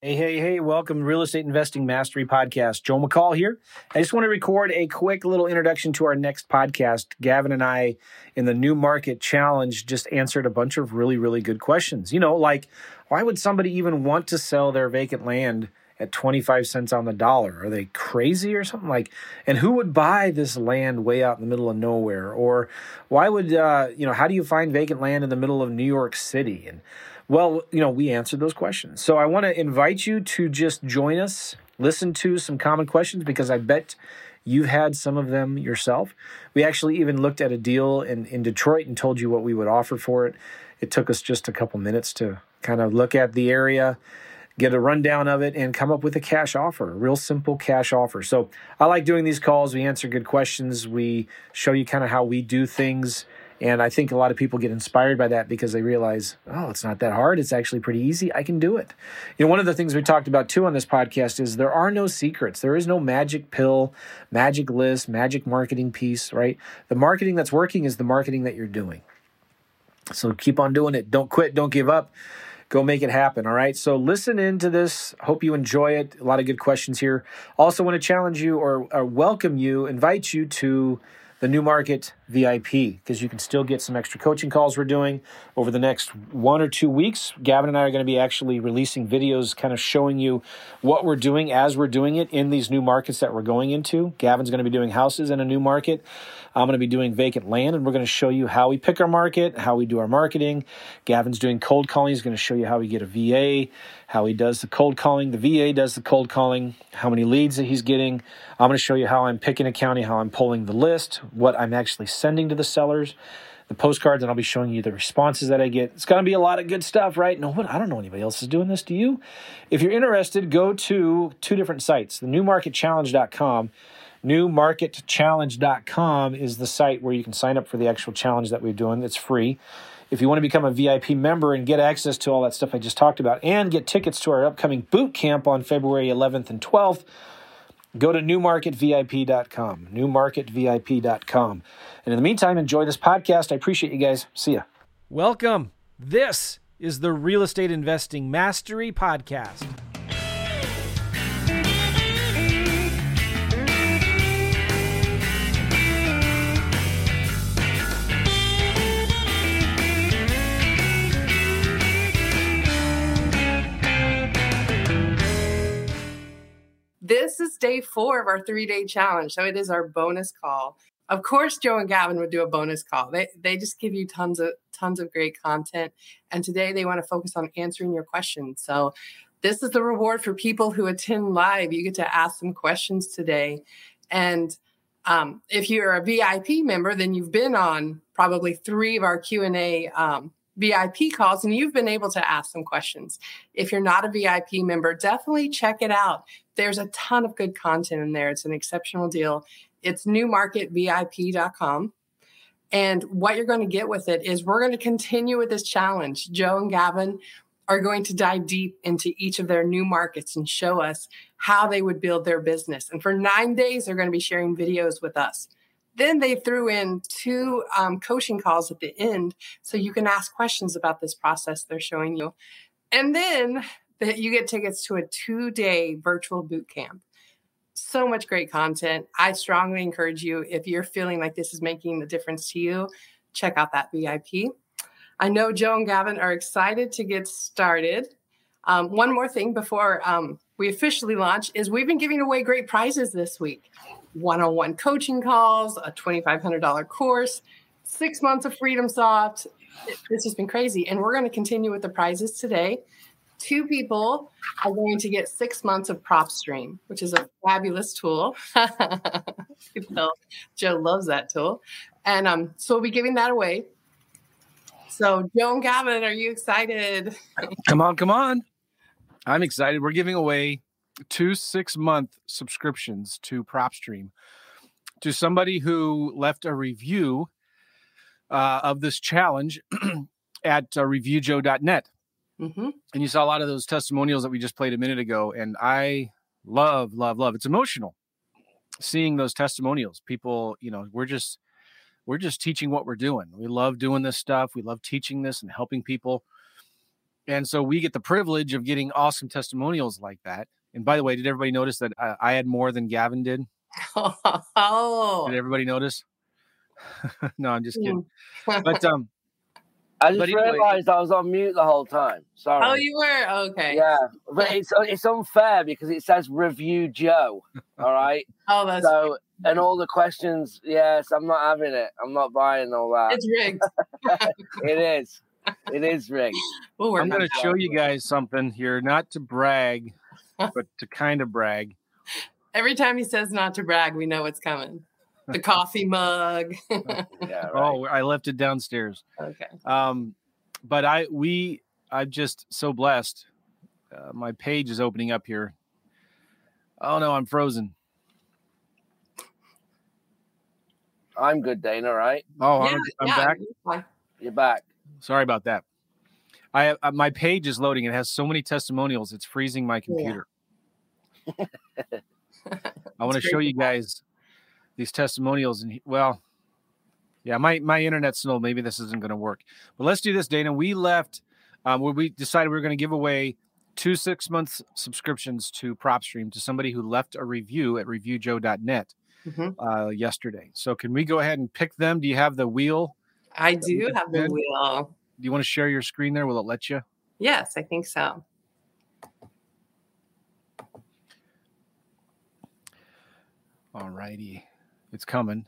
Hey, hey, hey, welcome to Real Estate Investing Mastery Podcast. Joe McCall here. I just want to record a quick little introduction to our next podcast. Gavin and I, in the New Market Challenge, just answered a bunch of really, really good questions. You know, like why would somebody even want to sell their vacant land at 25 cents on the dollar? Are they crazy or something like? And who would buy this land way out in the middle of nowhere? Or why would, uh, you know, how do you find vacant land in the middle of New York City? And well, you know, we answered those questions. So I want to invite you to just join us, listen to some common questions because I bet you've had some of them yourself. We actually even looked at a deal in, in Detroit and told you what we would offer for it. It took us just a couple minutes to kind of look at the area, get a rundown of it, and come up with a cash offer, a real simple cash offer. So I like doing these calls. We answer good questions, we show you kind of how we do things and I think a lot of people get inspired by that because they realize, oh, it's not that hard. It's actually pretty easy. I can do it. You know, one of the things we talked about too on this podcast is there are no secrets. There is no magic pill, magic list, magic marketing piece, right? The marketing that's working is the marketing that you're doing. So keep on doing it. Don't quit. Don't give up. Go make it happen. All right. So listen into this. Hope you enjoy it. A lot of good questions here. Also, want to challenge you or, or welcome you, invite you to the New Market VIP because you can still get some extra coaching calls we're doing over the next one or two weeks. Gavin and I are going to be actually releasing videos kind of showing you what we're doing as we're doing it in these new markets that we're going into. Gavin's going to be doing houses in a new market. I'm going to be doing vacant land and we're going to show you how we pick our market, how we do our marketing. Gavin's doing cold calling. He's going to show you how we get a VA, how he does the cold calling. The VA does the cold calling, how many leads that he's getting. I'm going to show you how I'm picking a county, how I'm pulling the list, what I'm actually sending to the sellers, the postcards, and I'll be showing you the responses that I get. It's going to be a lot of good stuff, right? No one, I don't know anybody else is doing this. Do you? If you're interested, go to two different sites, the newmarketchallenge.com. Is the site where you can sign up for the actual challenge that we're doing. It's free. If you want to become a VIP member and get access to all that stuff I just talked about and get tickets to our upcoming boot camp on February 11th and 12th, go to newmarketvip.com. Newmarketvip.com. And in the meantime, enjoy this podcast. I appreciate you guys. See ya. Welcome. This is the Real Estate Investing Mastery Podcast. This is day four of our three day challenge. So it is our bonus call. Of course, Joe and Gavin would do a bonus call. They, they just give you tons of tons of great content. And today they want to focus on answering your questions. So this is the reward for people who attend live. You get to ask some questions today. And um, if you're a VIP member, then you've been on probably three of our Q and A um, VIP calls and you've been able to ask some questions. If you're not a VIP member, definitely check it out. There's a ton of good content in there. It's an exceptional deal. It's newmarketvip.com. And what you're going to get with it is we're going to continue with this challenge. Joe and Gavin are going to dive deep into each of their new markets and show us how they would build their business. And for nine days, they're going to be sharing videos with us. Then they threw in two um, coaching calls at the end so you can ask questions about this process they're showing you. And then that you get tickets to a two day virtual boot camp. So much great content. I strongly encourage you, if you're feeling like this is making the difference to you, check out that VIP. I know Joe and Gavin are excited to get started. Um, one more thing before um, we officially launch is we've been giving away great prizes this week one-on-one coaching calls, a $2,500 course, six months of Freedom Soft. This has been crazy. And we're going to continue with the prizes today. Two people are going to get six months of PropStream, which is a fabulous tool. Joe loves that tool. And um, so we'll be giving that away. So, Joe and Gavin, are you excited? come on, come on. I'm excited. We're giving away two six month subscriptions to PropStream to somebody who left a review uh, of this challenge at uh, reviewjoe.net. Mm-hmm. And you saw a lot of those testimonials that we just played a minute ago. And I love, love, love. It's emotional seeing those testimonials. People, you know, we're just we're just teaching what we're doing. We love doing this stuff. We love teaching this and helping people. and so we get the privilege of getting awesome testimonials like that. And by the way, did everybody notice that I, I had more than Gavin did? Oh, Did everybody notice? no, I'm just kidding. Hmm. But um, I just But anyway- realised I was on mute the whole time. Sorry. oh, you were okay. Yeah, but it's it's unfair because it says review Joe. All right. Oh, that's So and all the questions, yes, I'm not having it. I'm not buying all that. it's rigged. It is. It is rigged. We'll I'm going to show you guys something here, not to brag, but to kind of brag. Every time he says not to brag, we know what's coming. The coffee mug. Yeah. Right. Oh, I left it downstairs. okay. Um, but I we I'm just so blessed. Uh, my page is opening up here. Oh no, I'm frozen. I'm good, Dana. Right? Oh, yeah, I'm, I'm yeah, back. you're back. Sorry about that. I uh, my page is loading. It has so many testimonials. It's freezing my computer. I want to show you to have. guys these testimonials and he- well, yeah, my my internet's slow. Maybe this isn't going to work. But let's do this, Dana. We left um, where we decided we were going to give away two six months subscriptions to PropStream to somebody who left a review at reviewjoe.net Mhm. uh, yesterday. So can we go ahead and pick them? Do you have the wheel? I do have the wheel. Do you want to share your screen there? Will it let you? Yes, I think so. All righty. It's coming.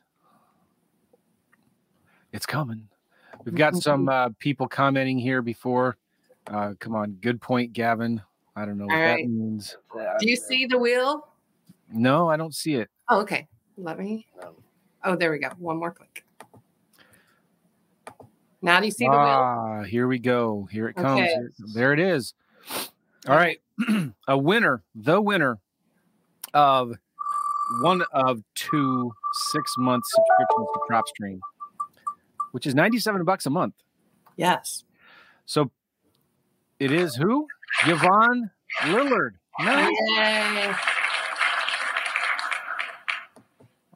It's coming. We've got some uh, people commenting here before. Uh, come on. Good point, Gavin. I don't know what All that right. means. Do you see the wheel? No, I don't see it. Oh, okay. Let me. Oh, there we go. One more click. Now do you see the wheel? ah, here we go. Here it comes. Okay. There it is. All right. a winner, the winner of one of two six month subscriptions to PropStream, which is 97 bucks a month. Yes. So it is who? Yvonne Lillard. Nice. Yay.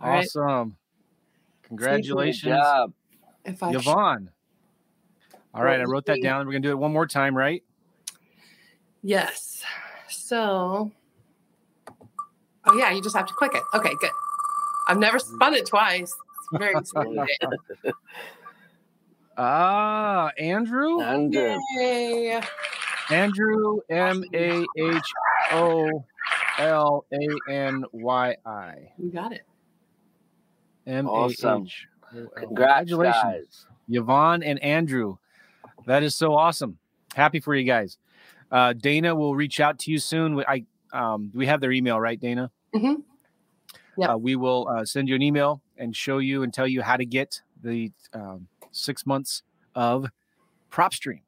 Awesome. Good Congratulations, job. If I Yvonne. All right, I wrote that down. We're going to do it one more time, right? Yes. So, oh yeah, you just have to click it. Okay, good. I've never spun it twice. It's very smooth. Ah, Andrew. Andrew. Yay. Andrew M A H O L A N Y I. You got it. M A Awesome. H. Congrats, guys. Yvonne and Andrew. That is so awesome. Happy for you guys. Uh, Dana will reach out to you soon. I um, we have their email, right, Dana? Mhm. Yep. Uh, we will uh, send you an email and show you and tell you how to get the um, six months of PropStream.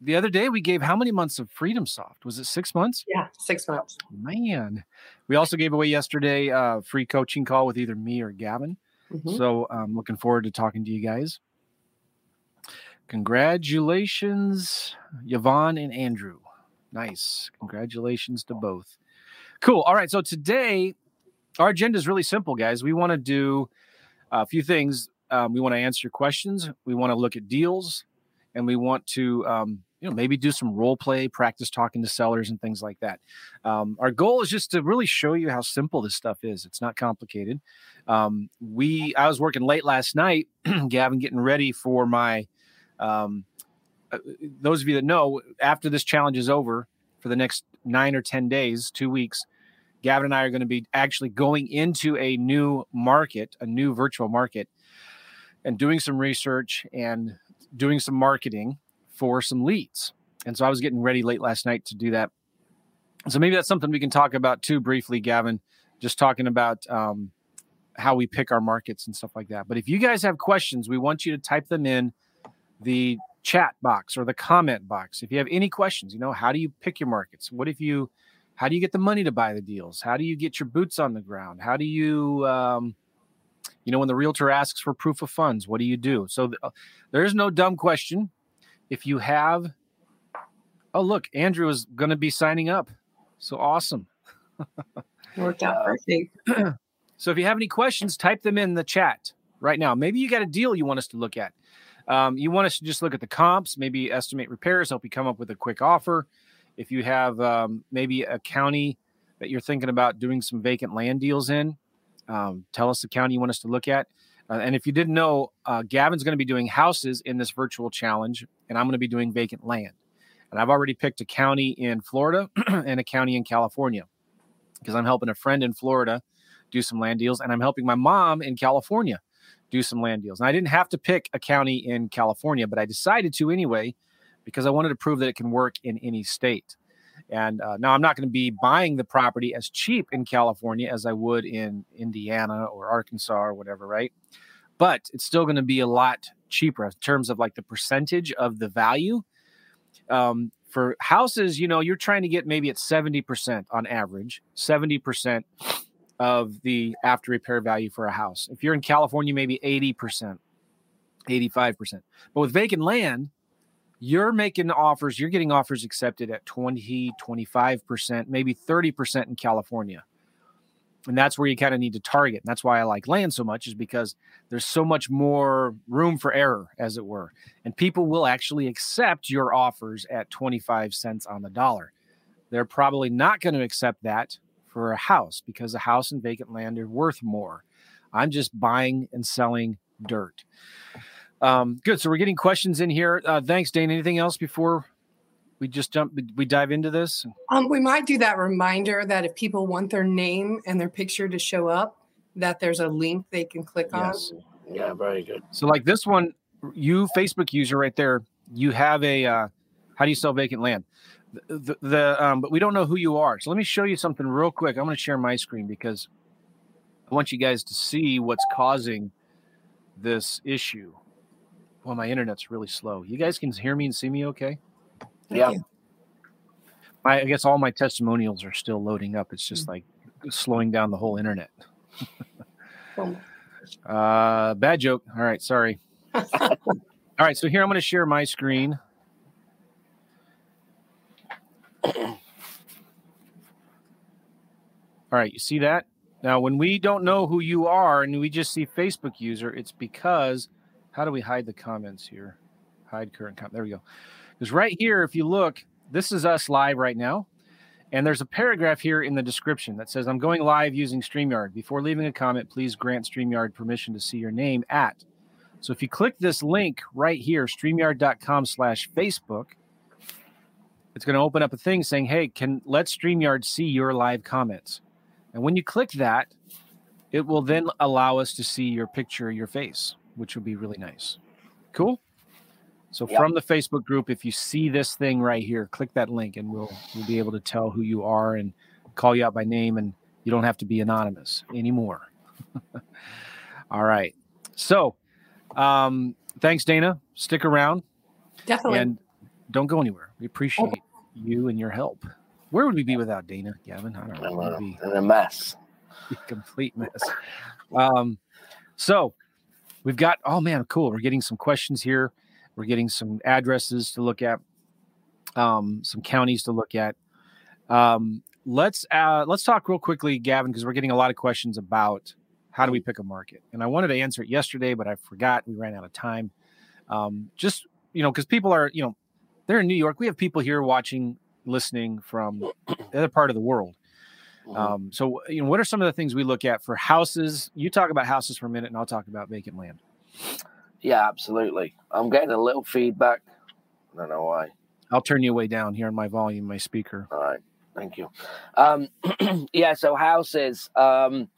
The other day, we gave how many months of Freedom Soft? Was it six months? Yeah, six months. Man, we also gave away yesterday a free coaching call with either me or Gavin. Mhm. So I'm looking forward to talking to you guys. Congratulations, Yvonne and Andrew. Nice. Congratulations to both. Cool. All right. So today, our agenda is really simple, guys. We want to do a few things. Um, we want to answer your questions. We want to look at deals, and we want to, um, you know, maybe do some role play, practice talking to sellers and things like that. Um, our goal is just to really show you how simple this stuff is. It's not complicated. Um, we, I was working late last night, Gavin, getting ready for my. Um, uh, those of you that know, after this challenge is over for the next nine or ten days, two weeks, Gavin and I are going to be actually going into a new market, a new virtual market, and doing some research and doing some marketing for some leads. And so I was getting ready late last night to do that. So maybe that's something we can talk about too briefly, Gavin. Just talking about um, how we pick our markets and stuff like that. But if you guys have questions, we want you to type them in the chat box or the comment box. If you have any questions, you know, how do you pick your markets? What if you, how do you get the money to buy the deals? How do you get your boots on the ground? How do you, um, you know, when the realtor asks for proof of funds, what do you do? So th- uh, there is no dumb question. If you have, oh, look, Andrew is going to be signing up. So awesome. Worked out perfect. So if you have any questions, type them in the chat right now. Maybe you got a deal you want us to look at. Um, you want us to just look at the comps, maybe estimate repairs, help you come up with a quick offer. If you have um, maybe a county that you're thinking about doing some vacant land deals in, um, tell us the county you want us to look at. Uh, and if you didn't know, uh, Gavin's going to be doing houses in this virtual challenge, and I'm going to be doing vacant land. And I've already picked a county in Florida and a county in California because I'm helping a friend in Florida do some land deals, and I'm helping my mom in California do some land deals. And I didn't have to pick a county in California, but I decided to anyway because I wanted to prove that it can work in any state. And uh, now I'm not going to be buying the property as cheap in California as I would in Indiana or Arkansas or whatever, right? But it's still going to be a lot cheaper in terms of like the percentage of the value. Um, for houses, you know, you're trying to get maybe at 70% on average, 70% of the after repair value for a house. If you're in California, maybe 80%, 85%. But with vacant land, you're making offers, you're getting offers accepted at 20, 25%, maybe 30% in California. And that's where you kind of need to target. And that's why I like land so much, is because there's so much more room for error, as it were. And people will actually accept your offers at 25 cents on the dollar. They're probably not going to accept that for a house because a house and vacant land are worth more. I'm just buying and selling dirt. Um, good. So we're getting questions in here. Uh, thanks, Dane. Anything else before we just jump? We dive into this. Um, we might do that reminder that if people want their name and their picture to show up, that there's a link they can click yes. on. Yeah, very good. So like this one, you Facebook user right there, you have a uh, how do you sell vacant land? The, the um, but we don't know who you are. So let me show you something real quick. I'm going to share my screen because I want you guys to see what's causing this issue. Well, my internet's really slow. You guys can hear me and see me okay? Yeah. I, I guess all my testimonials are still loading up. It's just like slowing down the whole internet. uh, bad joke. All right, sorry. all right, so here I'm going to share my screen. All right, you see that? Now, when we don't know who you are and we just see Facebook user, it's because how do we hide the comments here? Hide current comment. There we go. Because right here, if you look, this is us live right now. And there's a paragraph here in the description that says, I'm going live using StreamYard. Before leaving a comment, please grant StreamYard permission to see your name at. So if you click this link right here, StreamYard.com slash Facebook, it's going to open up a thing saying, hey, can let StreamYard see your live comments. And when you click that, it will then allow us to see your picture, your face, which would be really nice. Cool. So yep. from the Facebook group, if you see this thing right here, click that link and we'll we'll be able to tell who you are and call you out by name and you don't have to be anonymous anymore. All right. So um thanks, Dana. Stick around. Definitely. And don't go anywhere. We appreciate you and your help. Where would we be without Dana, Gavin? I don't know. Be in a mess. complete mess. Um, so we've got oh man, cool. We're getting some questions here. We're getting some addresses to look at, um, some counties to look at. Um, let's uh, let's talk real quickly, Gavin, because we're getting a lot of questions about how do we pick a market. And I wanted to answer it yesterday, but I forgot. We ran out of time. Um, just you know, because people are you know they're in New York. We have people here watching, listening from the other part of the world. Mm-hmm. Um, so, you know, what are some of the things we look at for houses? You talk about houses for a minute, and I'll talk about vacant land. Yeah, absolutely. I'm getting a little feedback. I don't know why. I'll turn you way down here on my volume, my speaker. All right. Thank you. Um, yeah, so houses. Um,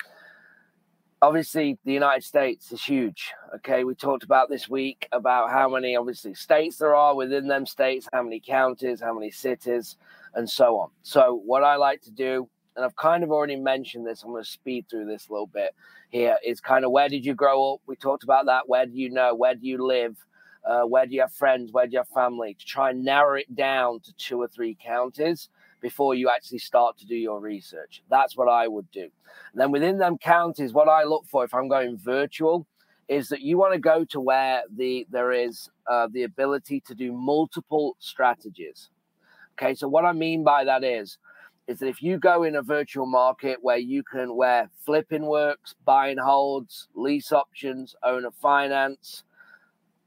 obviously, the United States is huge. Okay, we talked about this week about how many, obviously, states there are within them states, how many counties, how many cities, and so on. So, what I like to do and I've kind of already mentioned this. I'm going to speed through this a little bit here. Is kind of where did you grow up? We talked about that. Where do you know? Where do you live? Uh, where do you have friends? Where do you have family? To try and narrow it down to two or three counties before you actually start to do your research. That's what I would do. And then within them counties, what I look for if I'm going virtual is that you want to go to where the there is uh, the ability to do multiple strategies. Okay, so what I mean by that is is that if you go in a virtual market where you can where flipping works, buying holds, lease options, owner finance,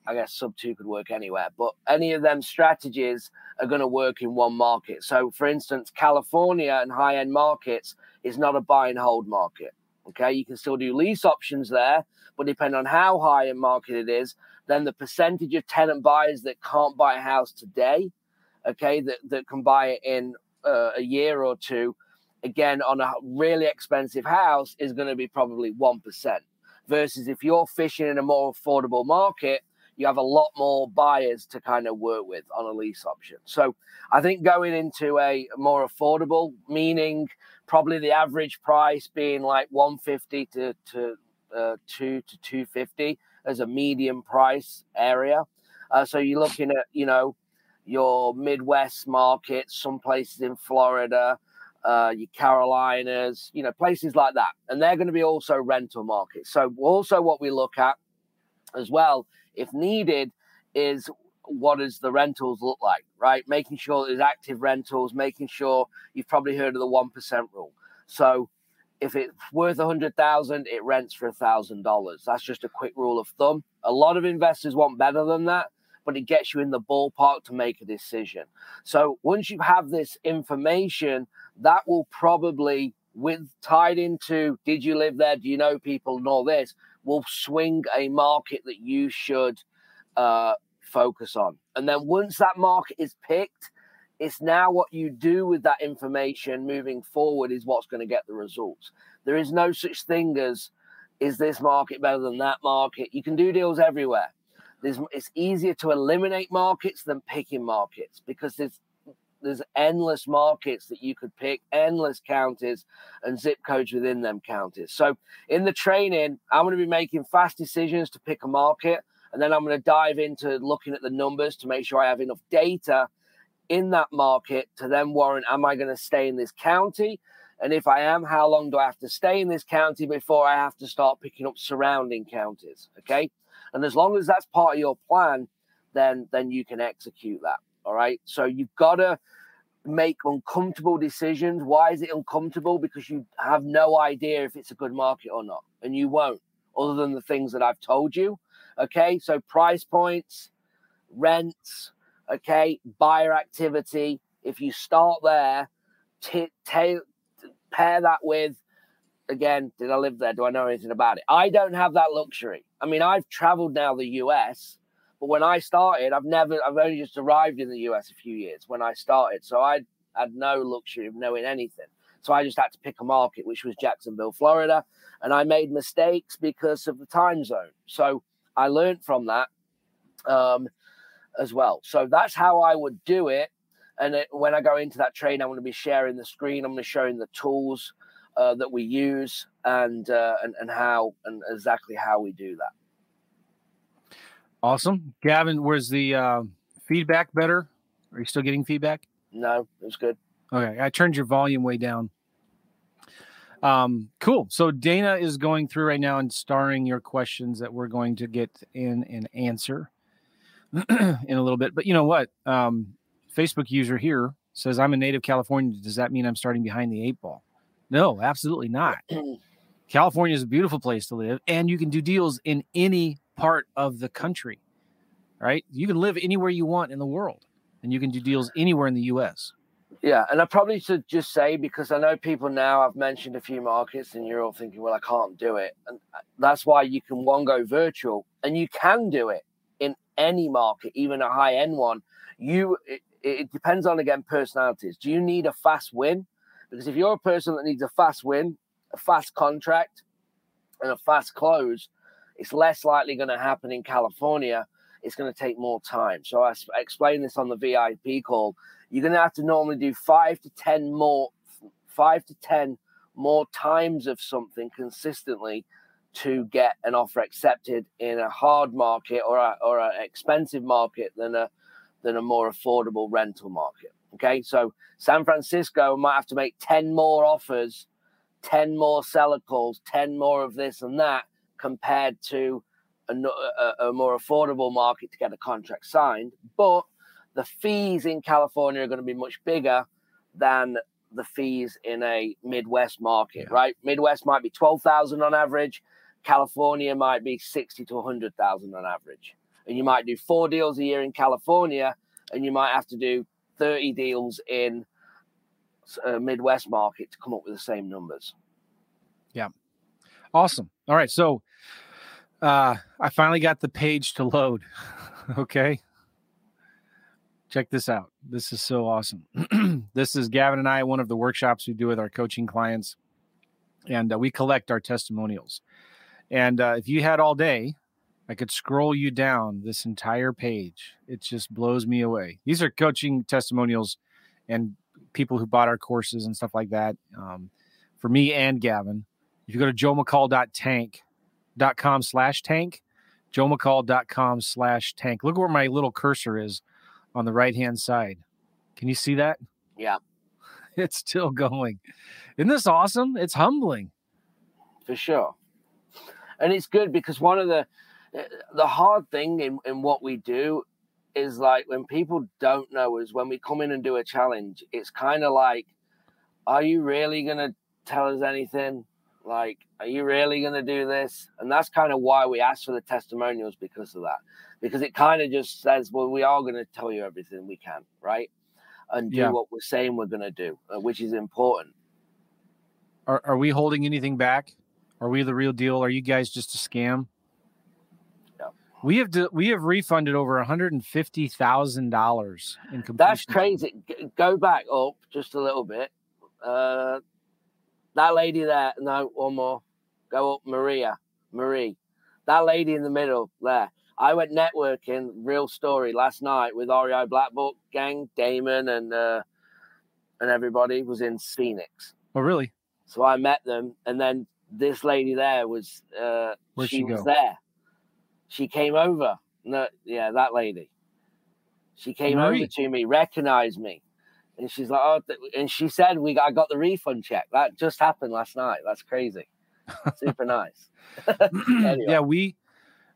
I guess sub two could work anywhere, but any of them strategies are going to work in one market. So, for instance, California and high end markets is not a buy and hold market. Okay, you can still do lease options there, but depending on how high end market it is, then the percentage of tenant buyers that can't buy a house today, okay, that, that can buy it in uh, a year or two, again, on a really expensive house is going to be probably 1%. Versus if you're fishing in a more affordable market, you have a lot more buyers to kind of work with on a lease option. So I think going into a more affordable, meaning probably the average price being like 150 to, to uh, 2 to 250 as a medium price area. Uh, so you're looking at, you know, your Midwest markets, some places in Florida, uh, your Carolinas, you know, places like that. And they're going to be also rental markets. So also what we look at as well, if needed, is what does the rentals look like, right? Making sure there's active rentals, making sure you've probably heard of the 1% rule. So if it's worth a hundred thousand, it rents for a thousand dollars. That's just a quick rule of thumb. A lot of investors want better than that, but it gets you in the ballpark to make a decision. So once you have this information, that will probably, with tied into did you live there, do you know people, and all this, will swing a market that you should uh, focus on. And then once that market is picked, it's now what you do with that information moving forward is what's going to get the results. There is no such thing as is this market better than that market? You can do deals everywhere. There's, it's easier to eliminate markets than picking markets because there's there's endless markets that you could pick, endless counties and zip codes within them counties. So in the training, I'm going to be making fast decisions to pick a market, and then I'm going to dive into looking at the numbers to make sure I have enough data in that market to then warrant am I going to stay in this county? And if I am, how long do I have to stay in this county before I have to start picking up surrounding counties? Okay. And as long as that's part of your plan, then then you can execute that. All right. So you've got to make uncomfortable decisions. Why is it uncomfortable? Because you have no idea if it's a good market or not. And you won't, other than the things that I've told you. Okay. So price points, rents, okay, buyer activity. If you start there, t- t- pair that with, again, did I live there? Do I know anything about it? I don't have that luxury. I mean, I've traveled now the US, but when I started, I've never, I've only just arrived in the US a few years when I started. So I had no luxury of knowing anything. So I just had to pick a market, which was Jacksonville, Florida. And I made mistakes because of the time zone. So I learned from that. Um, as well. So that's how I would do it. And it, when I go into that train, I'm going to be sharing the screen. I'm going to be showing the tools uh, that we use and, uh, and and how and exactly how we do that. Awesome, Gavin. Was the uh, feedback better? Are you still getting feedback? No, it was good. Okay, I turned your volume way down. Um, cool. So Dana is going through right now and starring your questions that we're going to get in and answer. in a little bit. But you know what? Um, Facebook user here says, I'm a native Californian. Does that mean I'm starting behind the eight ball? No, absolutely not. California is a beautiful place to live, and you can do deals in any part of the country, right? You can live anywhere you want in the world, and you can do deals anywhere in the U.S. Yeah, and I probably should just say because I know people now. I've mentioned a few markets, and you're all thinking, "Well, I can't do it," and uh, that's why you can one go virtual, and you can do it in any market, even a high end one, you it, it depends on again personalities. Do you need a fast win? Because if you're a person that needs a fast win, a fast contract, and a fast close, it's less likely going to happen in California. It's going to take more time. So I explained this on the VIP call. You're going to have to normally do five to ten more, five to ten more times of something consistently to get an offer accepted in a hard market or a, or an expensive market than a than a more affordable rental market. Okay, so San Francisco might have to make ten more offers, ten more seller calls, ten more of this and that compared to a, a, a more affordable market to get a contract signed. But the fees in California are going to be much bigger than the fees in a Midwest market, yeah. right? Midwest might be 12,000 on average. California might be 60 to 100,000 on average. and you might do four deals a year in California, and you might have to do 30 deals in a uh, Midwest market to come up with the same numbers. Yeah. Awesome. All right. So uh, I finally got the page to load. okay. Check this out. This is so awesome. this is Gavin and I, one of the workshops we do with our coaching clients, and uh, we collect our testimonials. And uh, if you had all day, I could scroll you down this entire page. It just blows me away. These are coaching testimonials and people who bought our courses and stuff like that. Um, for me and Gavin, if you go to joemccall.tank.com slash tank, joemccall.com slash tank, look where my little cursor is on the right hand side. Can you see that? Yeah. It's still going. Isn't this awesome? It's humbling. For sure. And it's good because one of the the hard thing in, in what we do is like when people don't know is when we come in and do a challenge, it's kind of like, are you really to tell us anything? Like, are you really going to do this? And that's kind of why we ask for the testimonials because of that. Because it kind of just says, well, we are going to tell you everything we can, right? And do yeah. what we're saying we're going to do, uh, which is important. Are, are we holding anything back? Are we the real deal? Are you guys just a scam? We have to, we have refunded over one hundred and fifty thousand dollars in completion. That's crazy. Go back up just a little bit. Uh, that lady there. No, one more. Go up, Maria. Marie. That lady in the middle there. I went networking, real story, last night with REI Black Book gang, Damon and uh, and everybody was in Phoenix. Oh, really? So I met them, and then this lady there was uh, Where'd she, she was there she came over. No, yeah, that lady. She came Marie. over to me, recognized me, and she's like, "Oh," and she said, "We got, I got the refund check. That just happened last night. That's crazy. Super nice." anyway. Yeah, we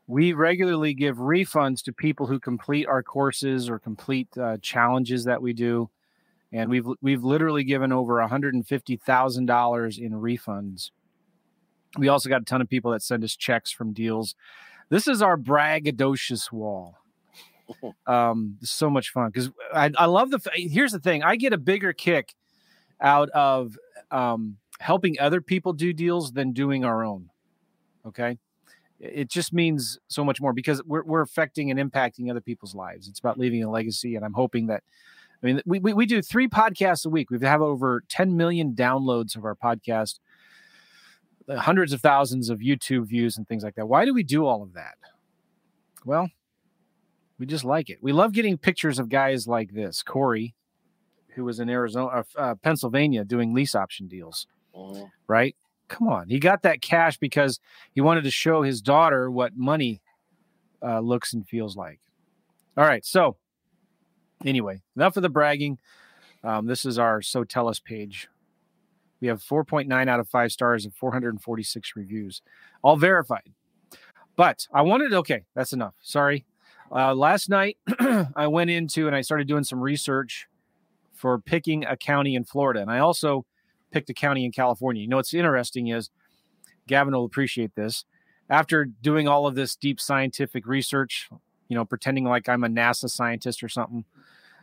we regularly give refunds to people who complete our courses or complete uh, challenges that we do, and we've we've literally given over one hundred and fifty thousand dollars in refunds. We also got a ton of people that send us checks from deals this is our braggadocious wall. Um, so much fun because I, I love the. Here's the thing: I get a bigger kick out of um, helping other people do deals than doing our own. Okay, it just means so much more because we're we're affecting and impacting other people's lives. It's about leaving a legacy, and I'm hoping that. I mean, we, we, we do three podcasts a week. We have over 10 million downloads of our podcast hundreds of thousands of YouTube views and things like that. Why do we do all of that? Well, we just like it. We love getting pictures of guys like this. Corey, who was in Arizona, uh, uh Pennsylvania, doing lease option deals, mm-hmm. right? Come on, he got that cash because he wanted to show his daughter what money uh, looks and feels like. All right, so anyway, enough of the bragging. Um, this is our so tell us page we have 4.9 out of 5 stars and 446 reviews, all verified. But I wanted, okay, that's enough. Sorry. Uh, last night, I went into and I started doing some research for picking a county in Florida. And I also picked a county in California. You know, what's interesting is Gavin will appreciate this. After doing all of this deep scientific research, you know, pretending like I'm a NASA scientist or something,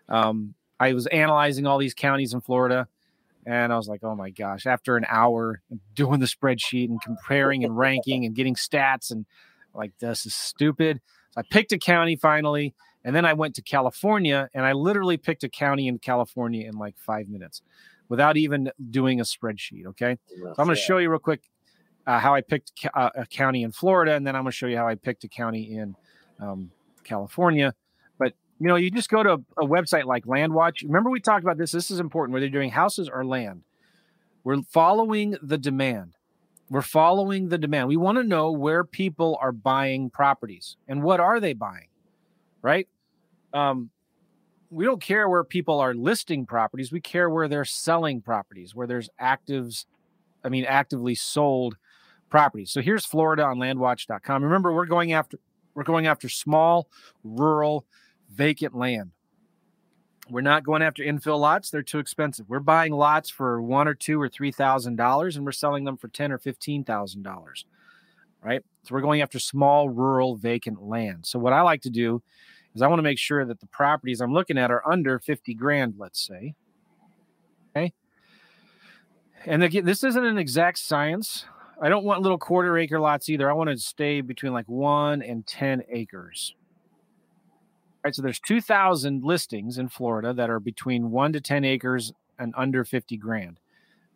um, I was analyzing all these counties in Florida and I was like, oh my gosh, after an hour doing the spreadsheet and comparing and ranking and getting stats, and like, this is stupid. I picked a county finally. And then I went to California and I literally picked a county in California in like five minutes without even doing a spreadsheet. Okay. so I'm going to show you real quick uh, how I picked uh, a county in Florida. And then I'm going to show you how I picked a county in um, California But you know, you just go to a, a website like Landwatch. Remember, we talked about this. This is important whether you're doing houses or land. We're following the demand. We're following the demand. We want to know where people are buying properties and what are they buying, right? Um, we don't care where people are listing properties. We care where they're selling properties, where there's actives, I mean, actively sold properties. So here's Florida on landwatch.com. Remember, we're going after we're going after small, rural, vacant land. We're not going after infill lots; they're too expensive. We're buying lots for one or two or three thousand dollars, and we're selling them for ten or fifteen thousand dollars. right? So we're going after small, rural, vacant land. So what I like to do is I want to make sure that the properties I'm looking at are under 50 grand, let's say. Okay. And again, this isn't an exact science. I don't want little quarter acre lots either. I want to stay between like one and 10 acres. Right. So there's 2,000 listings in Florida that are between one to 10 acres and under 50 grand.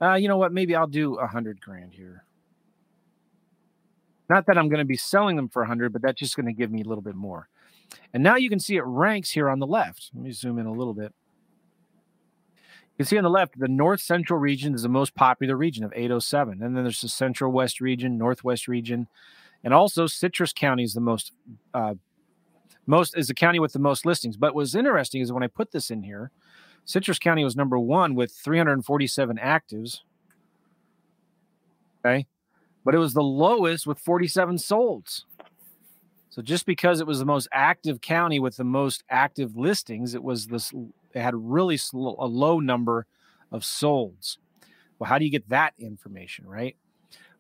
Uh, you know what? Maybe I'll do a hundred grand here. Not that I'm going to be selling them for a hundred, but that's just going to give me a little bit more. And now you can see it ranks here on the left. Let me zoom in a little bit. You can see on the left, the north central region is the most popular region of 807. And then there's the central west region, northwest region, and also Citrus County is the most uh, most is the county with the most listings. But what's interesting is when I put this in here, Citrus County was number one with 347 actives. Okay. But it was the lowest with 47 solds. So just because it was the most active county with the most active listings, it was this, it had really slow, a low number of solds. Well, how do you get that information, right?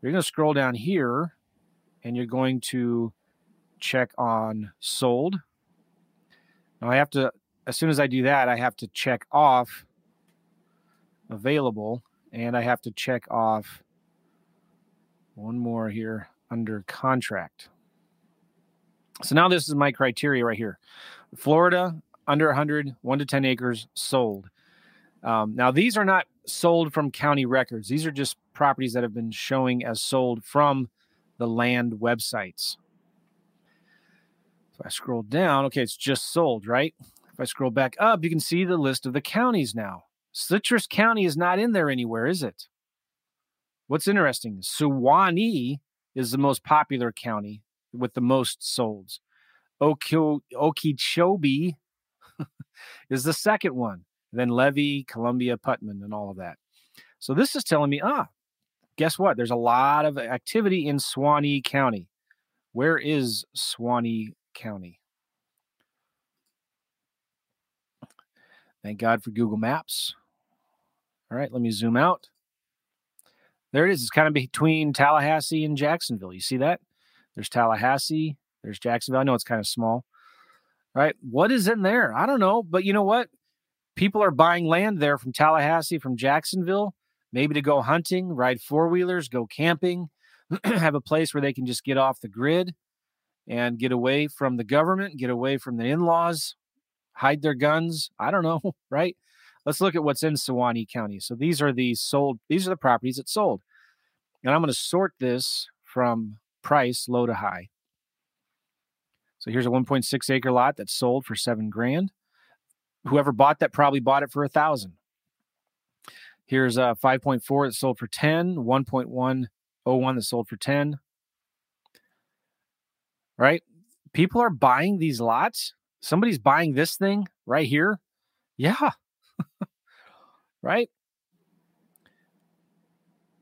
You're going to scroll down here and you're going to check on sold. Now I have to as soon as I do that, I have to check off available and I have to check off one more here under contract. So now this is my criteria right here. Florida, under 100, 1 to 10 acres, sold. Um, now, these are not sold from county records. These are just properties that have been showing as sold from the land websites. I scroll down. Okay, it's just sold, right? If I scroll back up, you can see the list of the counties now. Citrus County is not in there anywhere, is it? What's interesting, Suwannee is the most popular county with the most solds. Okeechobee is the second one. Then Levy, Columbia, Putnam, and all of that. So this is telling me, ah, guess what? There's a lot of activity in Suwannee County. Where is Suwannee County? Thank God for Google Maps. All right, let me zoom out. There it is. It's kind of between Tallahassee and Jacksonville. You see that? There's Tallahassee. There's Jacksonville. I know it's kind of small. All right. What is in there? I don't know. But you know what? People are buying land there from Tallahassee, from Jacksonville, maybe to go hunting, ride four wheelers, go camping, have a place where they can just get off the grid and get away from the government, get away from the in laws, hide their guns. I don't know, right? Let's look at what's in Suwannee County. So these are the sold, these are the properties that sold. And I'm going to sort this from price low to high. So here's a 1.6 acre lot that's sold for seven grand. Whoever bought that probably bought it for a thousand. Here's uh, a 5.4 that sold for 10, 1.101 that sold for 10. Right? People are buying these lots somebody's buying this thing right here. Yeah. right.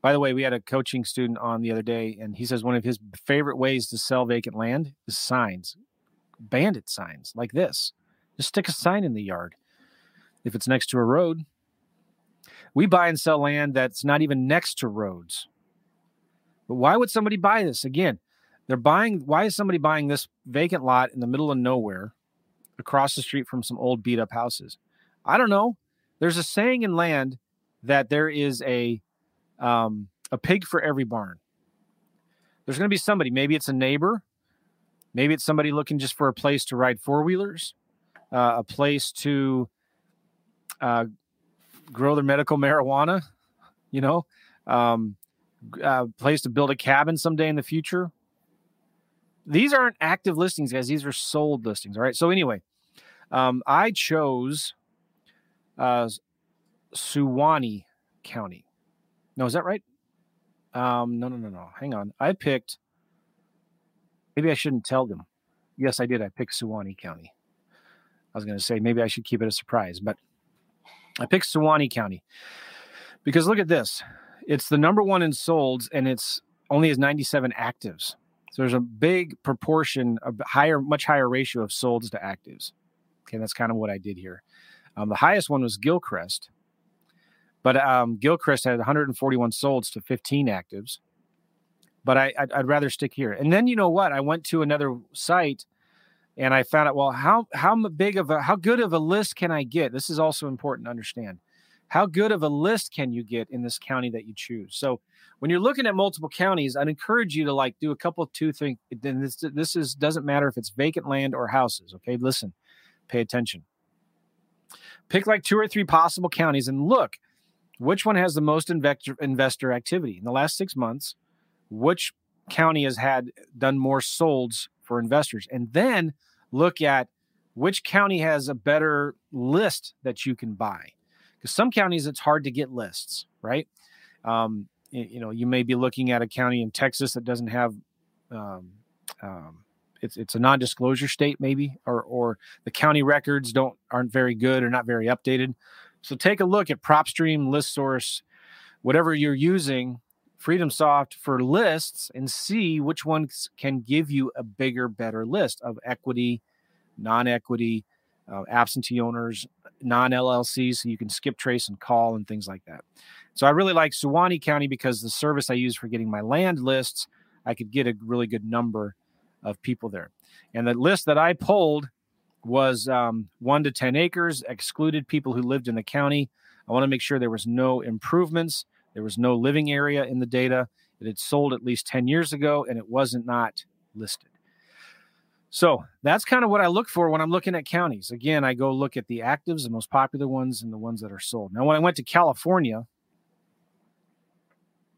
By the way, we had a coaching student on the other day, and he says one of his favorite ways to sell vacant land is signs, bandit signs like this. Just stick a sign in the yard if it's next to a road. We buy and sell land that's not even next to roads. But why would somebody buy this? Again, they're buying, why is somebody buying this vacant lot in the middle of nowhere across the street from some old beat up houses. I don't know. There's a saying in land that there is a um, a pig for every barn. There's going to be somebody. Maybe it's a neighbor. Maybe it's somebody looking just for a place to ride four wheelers, uh, a place to uh, grow their medical marijuana. You know, um, a place to build a cabin someday in the future. These aren't active listings, guys. These are sold listings. All right. So anyway, um, I chose uh, Suwannee County. No, is that right? Um, no, no, no, no. Hang on. I picked. Maybe I shouldn't tell them. Yes, I did. I picked Suwannee County. I was going to say maybe I should keep it a surprise, but I picked Suwannee County because look at this. It's the number one in solds, and it's only has 97 actives. So there's a big proportion, a higher, much higher ratio of solds to actives. Okay, that's kind of what I did here. Um, the highest one was Gilchrist, but um, Gilchrist had 141 solds to 15 actives. but I I'd, I'd rather stick here. And then you know what? I went to another site and I found out well how how big of a how good of a list can I get? This is also important to understand. How good of a list can you get in this county that you choose? So when you're looking at multiple counties, I'd encourage you to like do a couple two things. Then this this is doesn't matter if it's vacant land or houses. Okay, listen, pay attention. Pick like two or three possible counties and look which one has the most investor investor activity in the last six months. Which county has had done more solds for investors, and then look at which county has a better list that you can buy. Because some counties it's hard to get lists, right? Um, you know you may be looking at a county in Texas that doesn't have um, um, it's it's a non-disclosure state maybe or or the county records don't aren't very good or not very updated. So take a look at PropStream, ListSource, whatever you're using, FreedomSoft for lists and see which ones can give you a bigger, better list of equity, non-equity, uh, absentee owners, non-LLCs, so you can skip trace and call and things like that. So I really like Suwannee County because the service I use for getting my land lists, I could get a really good number of people there. And the list that I pulled was um, one to 10 acres, excluded people who lived in the county. I want to make sure there was no improvements, there was no living area in the data. It had sold at least 10 years ago and it wasn't not listed. So that's kind of what I look for when I'm looking at counties. Again, I go look at the actives, the most popular ones, and the ones that are sold. Now, when I went to California,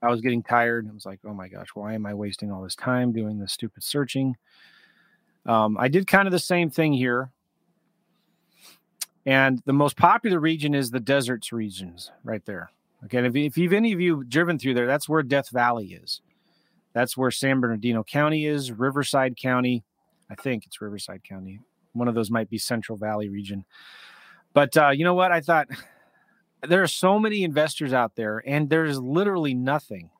I was getting tired. I was like, oh my gosh, why am I wasting all this time doing this stupid searching? Um, I did kind of the same thing here. And the most popular region is the deserts regions right there. Okay. If, if you've any of you driven through there, that's where Death Valley is. That's where San Bernardino County is, Riverside County. I think it's Riverside County. One of those might be Central Valley region. But uh, you know what? I thought there are so many investors out there, and there's literally nothing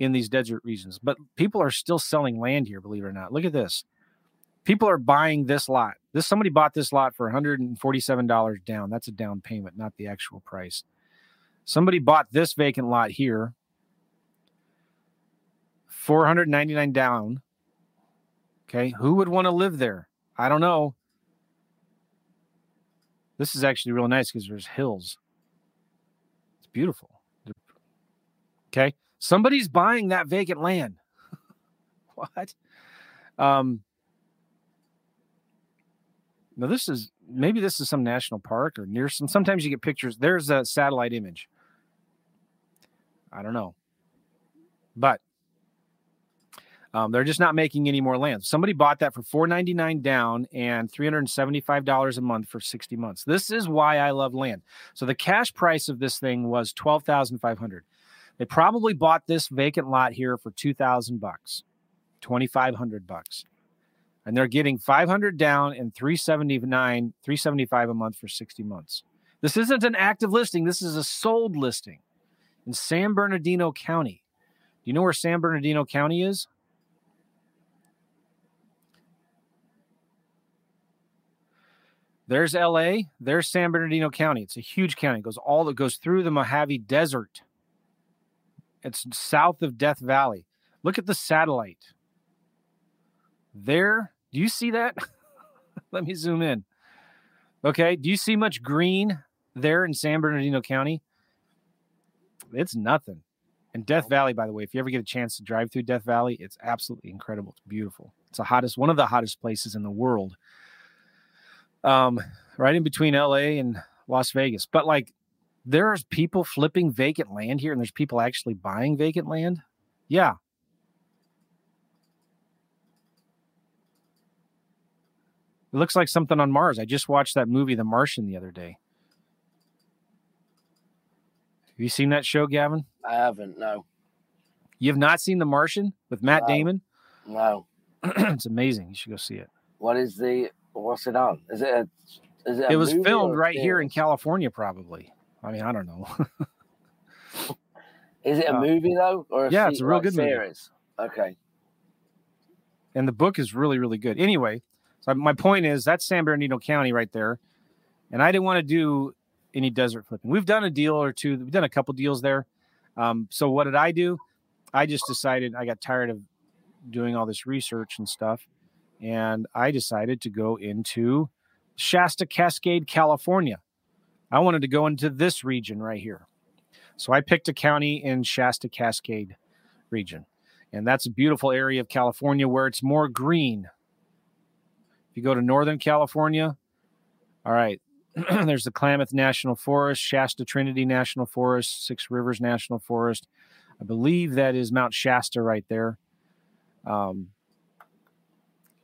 in these desert regions. But people are still selling land here, believe it or not. Look at this. People are buying this lot. This somebody bought this lot for $147 down. That's a down payment, not the actual price. Somebody bought this vacant lot here, 499 down. Okay, who would want to live there? I don't know. This is actually real nice because there's hills It's beautiful. Okay. Somebody's buying that vacant land. what? Um, now this is maybe this is some national park or near some. Sometimes you get pictures. There's a satellite image. I don't know, but um, they're just not making any more land. Somebody bought that for four ninety nine down and three hundred seventy five dollars a month for sixty months. This is why I love land. So the cash price of this thing was twelve thousand five hundred. They probably bought this vacant lot here for two thousand bucks, twenty five hundred bucks, and they're getting five hundred down and three seventy nine, three seventy five a month for sixty months. This isn't an active listing. This is a sold listing in San Bernardino County. Do you know where San Bernardino County is? There's LA, there's San Bernardino County. It's a huge county. It goes all that goes through the Mojave Desert. It's south of Death Valley. Look at the satellite. There, do you see that? Let me zoom in. Okay, do you see much green there in San Bernardino County? It's nothing. And Death Valley, by the way, if you ever get a chance to drive through Death Valley, it's absolutely incredible. It's beautiful. It's the hottest, one of the hottest places in the world um, right in between LA and Las Vegas. But like, there's people flipping vacant land here, and there's people actually buying vacant land. Yeah. It looks like something on Mars. I just watched that movie, The Martian, the other day. Have you seen that show, Gavin? I haven't. No. You have not seen The Martian with Matt no. Damon? No. it's amazing. You should go see it. What is the what's it on? Is it? A, is it? it was filmed right here in California, probably. I mean, I don't know. is it a uh, movie though, or yeah, it's a real good series? Movie. Okay. And the book is really, really good. Anyway, so my point is that's San Bernardino County right there, and I didn't want to do any desert flipping. We've done a deal or two. We've done a couple deals there. Um, so what did I do? I just decided I got tired of doing all this research and stuff, and I decided to go into Shasta Cascade, California. I wanted to go into this region right here. So I picked a county in Shasta Cascade region. And that's a beautiful area of California where it's more green. If you go to Northern California, all right, there's the Klamath National Forest, Shasta Trinity National Forest, Six Rivers National Forest. I believe that is Mount Shasta right there. Um,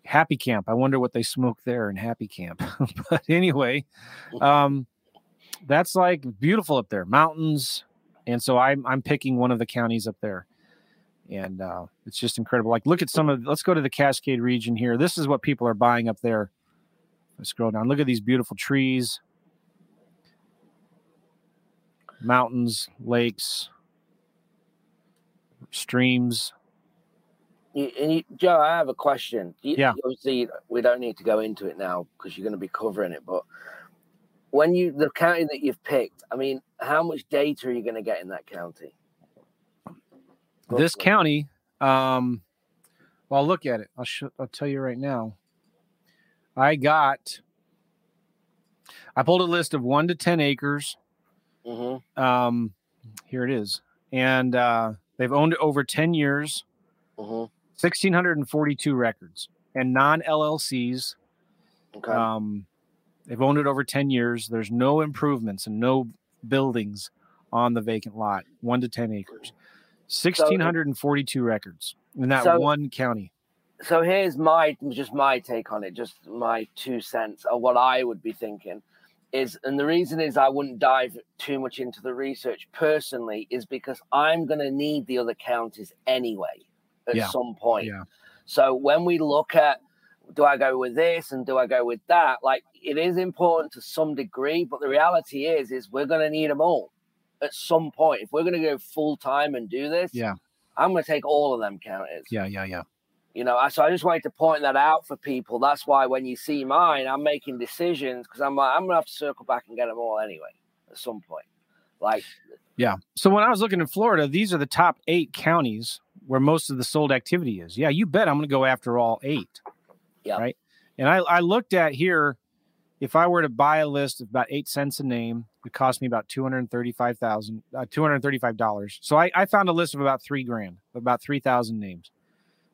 Happy Camp. I wonder what they smoke there in Happy Camp. but anyway, um, that's like beautiful up there, mountains, and so I'm I'm picking one of the counties up there, and uh, it's just incredible. Like, look at some of. Let's go to the Cascade region here. This is what people are buying up there. Let's scroll down. Look at these beautiful trees, mountains, lakes, streams. You, and you, Joe, I have a question. You, yeah. Obviously, we don't need to go into it now because you're going to be covering it. But when you the county that you've picked, I mean, how much data are you going to get in that county? Roughly. This county, um, well, look at it. I'll sh- I'll tell you right now. I got. I pulled a list of one to ten acres. Mm-hmm. Um, here it is, and uh, they've owned it over ten years. Mm-hmm. 1,642 records and non LLCs. Okay. Um, they've owned it over 10 years. There's no improvements and no buildings on the vacant lot, one to 10 acres. 1,642 so, records in that so, one county. So here's my just my take on it, just my two cents of what I would be thinking is, and the reason is I wouldn't dive too much into the research personally, is because I'm going to need the other counties anyway at Yeah. some point. Yeah. So when we look at do I go with this and do I go with that, like it is important to some degree, but the reality is is we're going to need them all at some point. If we're going to go full time and do this, Yeah. I'm going to take all of them counties. Yeah. Yeah. Yeah. You know, so I just wanted to point that out for people. That's why when you see mine, I'm making decisions because I'm like, I'm gonna have to circle back and get them all anyway at some point. Like, Yeah. So when I was looking in Florida, these are the top eight counties where most of the sold activity is. Yeah. You bet I'm going to go after all eight. Yeah. Right. And I, I looked at here, if I were to buy a list of about eight cents a name, it cost me about two hundred thirty-five thousand, uh, two hundred thirty-five dollars. So I, I found a list of about three grand, about three thousand names.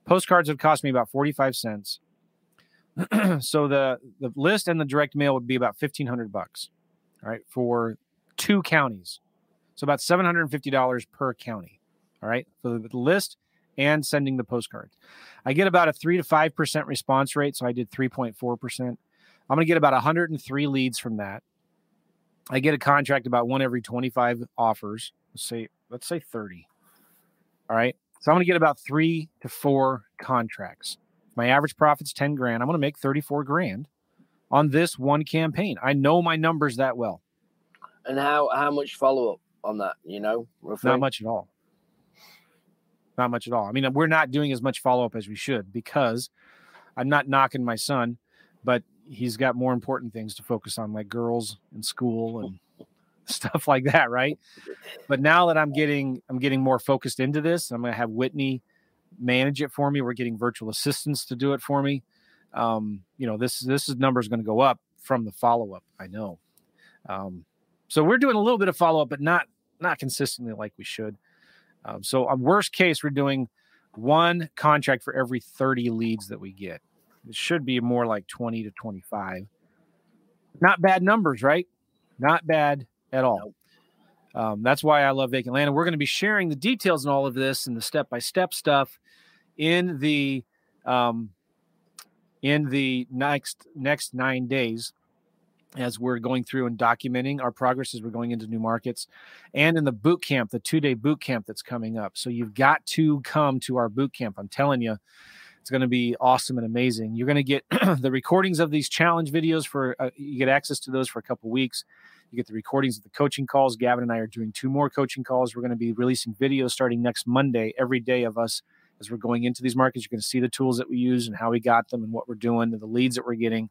Postcards would cost me about forty-five cents. so the the list and the direct mail would be about fifteen hundred bucks, all right, for two counties. So about seven hundred and fifty dollars per county, all right, for the list and sending the postcards. I get about a three to five percent response rate, so I did three point four percent. I'm going to get about 103 leads from that. I get a contract about one every 25 offers. Let's say let's say 30. All right. So I'm going to get about 3 to 4 contracts. My average profit's 10 grand. I'm going to make 34 grand on this one campaign. I know my numbers that well. and how how much follow up on that? You know, roughly? Not much at all. Not much at all. I mean, we're not doing as much follow up as we should because I'm not knocking my son, but he's got more important things to focus on, like girls and school and stuff like that, right? But now that I'm getting I'm getting more focused into this, I'm going to have Whitney manage it for me. We're getting virtual assistants to do it for me. Um, you know, this this is number is going to go up from the follow up. I know. Um, so we're doing a little bit of follow up, but not not consistently like we should. Um, so, on worst case, we're doing one contract for every 30 leads that we get. It should be more like 20 to 25. Not bad numbers, right? Not bad at all. Um, that's why I love Vacant Land. And we're going to be sharing the details and all of this and the step by step stuff in the um, in the next next nine days as we're going through and documenting our progress as we're going into new markets and in the boot camp, the two day boot camp that's coming up. So you've got to come to our boot camp. I'm telling you, it's going to be awesome and amazing. You're going to get the recordings of these challenge videos for, uh, you get access to those for a couple weeks. You get the recordings of the coaching calls. Gavin and I are doing two more coaching calls. We're going to be releasing videos starting next Monday, every day of us as we're going into these markets. You're going to see the tools that we use and how we got them and what we're doing and the leads that we're getting.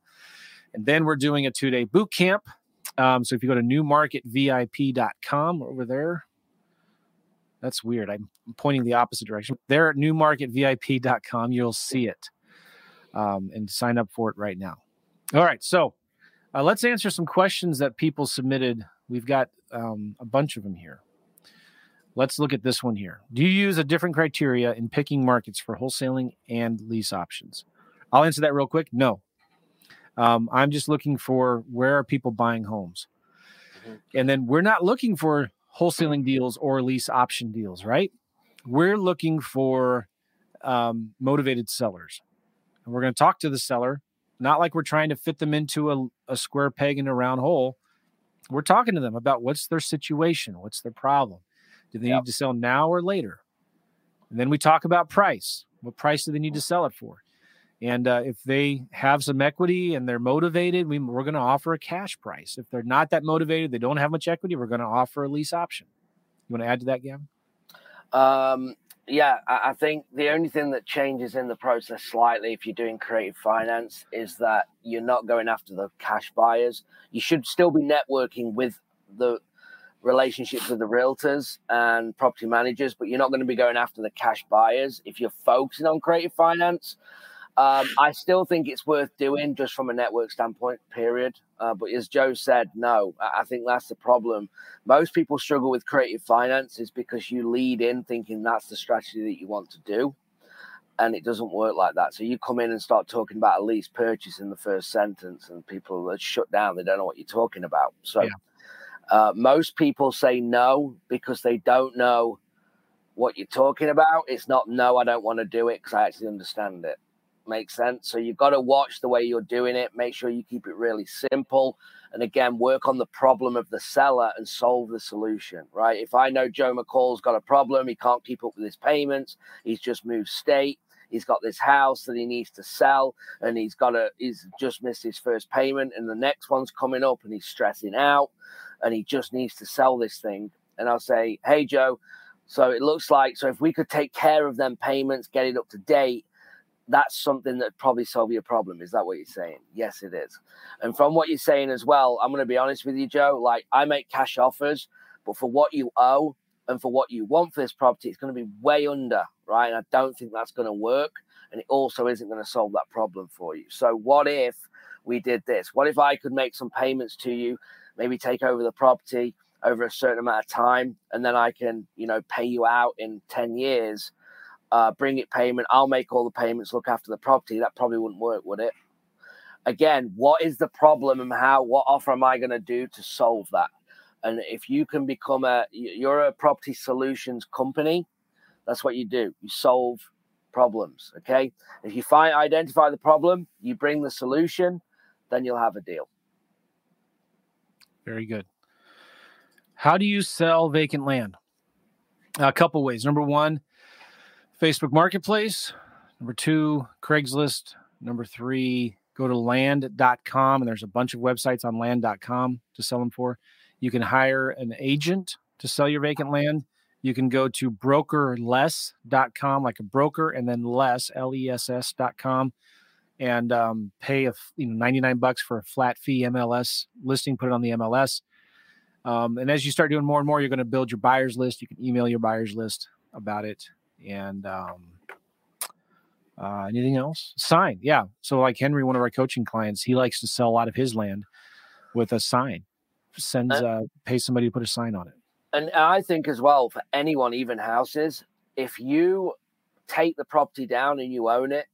And then we're doing a two day boot camp. Um, so if you go to newmarketvip.com over there, That's weird. I'm pointing the opposite direction. They're at newmarketvip.com. You'll see it um, and sign up for it right now. All right. So uh, let's answer some questions that people submitted. We've got um, a bunch of them here. Let's look at this one here. Do you use a different criteria in picking markets for wholesaling and lease options? I'll answer that real quick. No. Um, I'm just looking for where are people buying homes? Mm-hmm. And then we're not looking for wholesaling deals or lease option deals, right? We're looking for um, motivated sellers. And we're going to talk to the seller, not like we're trying to fit them into a, a square peg in a round hole. We're talking to them about what's their situation, what's their problem. Do they yep. need to sell now or later? And then we talk about price. What price do they need to sell it for? And uh, if they have some equity and they're motivated, we, we're going to offer a cash price. If they're not that motivated, they don't have much equity, we're going to offer a lease option. You want to add to that, Gavin? Um, yeah, I think the only thing that changes in the process slightly if you're doing creative finance is that you're not going after the cash buyers. You should still be networking with the relationships with the realtors and property managers, but you're not going to be going after the cash buyers if you're focusing on creative finance. Um, I still think it's worth doing just from a network standpoint, period. Uh, but as Joe said, no, I think that's the problem. Most people struggle with creative finances because you lead in thinking that's the strategy that you want to do. And it doesn't work like that. So you come in and start talking about a lease purchase in the first sentence, and people are shut down. They don't know what you're talking about. So yeah. uh, most people say no because they don't know what you're talking about. It's not no, I don't want to do it because I actually understand it. Makes sense. So you've got to watch the way you're doing it. Make sure you keep it really simple. And again, work on the problem of the seller and solve the solution, right? If I know Joe McCall's got a problem, he can't keep up with his payments, he's just moved state, he's got this house that he needs to sell, and he's got a he's just missed his first payment, and the next one's coming up, and he's stressing out, and he just needs to sell this thing. And I'll say, Hey Joe, so it looks like so if we could take care of them payments, get it up to date, that's something that probably solve your problem. Is that what you're saying? Yes, it is. And from what you're saying as well, I'm going to be honest with you, Joe. Like I make cash offers, but for what you owe and for what you want for this property, it's going to be way under, right? And I don't think that's going to work. And it also isn't going to solve that problem for you. So what if we did this? What if I could make some payments to you, maybe take over the property over a certain amount of time, and then I can, you know, pay you out in 10 years uh, bring it payment. I'll make all the payments, look after the property. That probably wouldn't work, would it? Again, what is the problem and how? What offer am I going to do to solve that? And if you can become a, you're a property solutions company. That's what you do. You solve problems. Okay. If you find identify the problem, you bring the solution, then you'll have a deal. Very good. How do you sell vacant land? A couple ways. Number one, Facebook Marketplace. Number two, Craigslist. Number three, go to land.com and there's a bunch of websites on land.com to sell them for. You can hire an agent to sell your vacant land. You can go to brokerless.com, like a broker, and then less, L E S S.com, and um, pay a you know 99 bucks for a flat fee MLS listing, put it on the MLS. Um, and as you start doing more and more, you're going to build your buyers list. You can email your buyers list about it and um, uh, anything else? Sign, yeah. So like Henry, one of our coaching clients, he likes to sell a lot of his land with a sign. Sends, uh, pay somebody to put a sign on it. And I think as well for anyone, even houses, if you take the property down and you own it,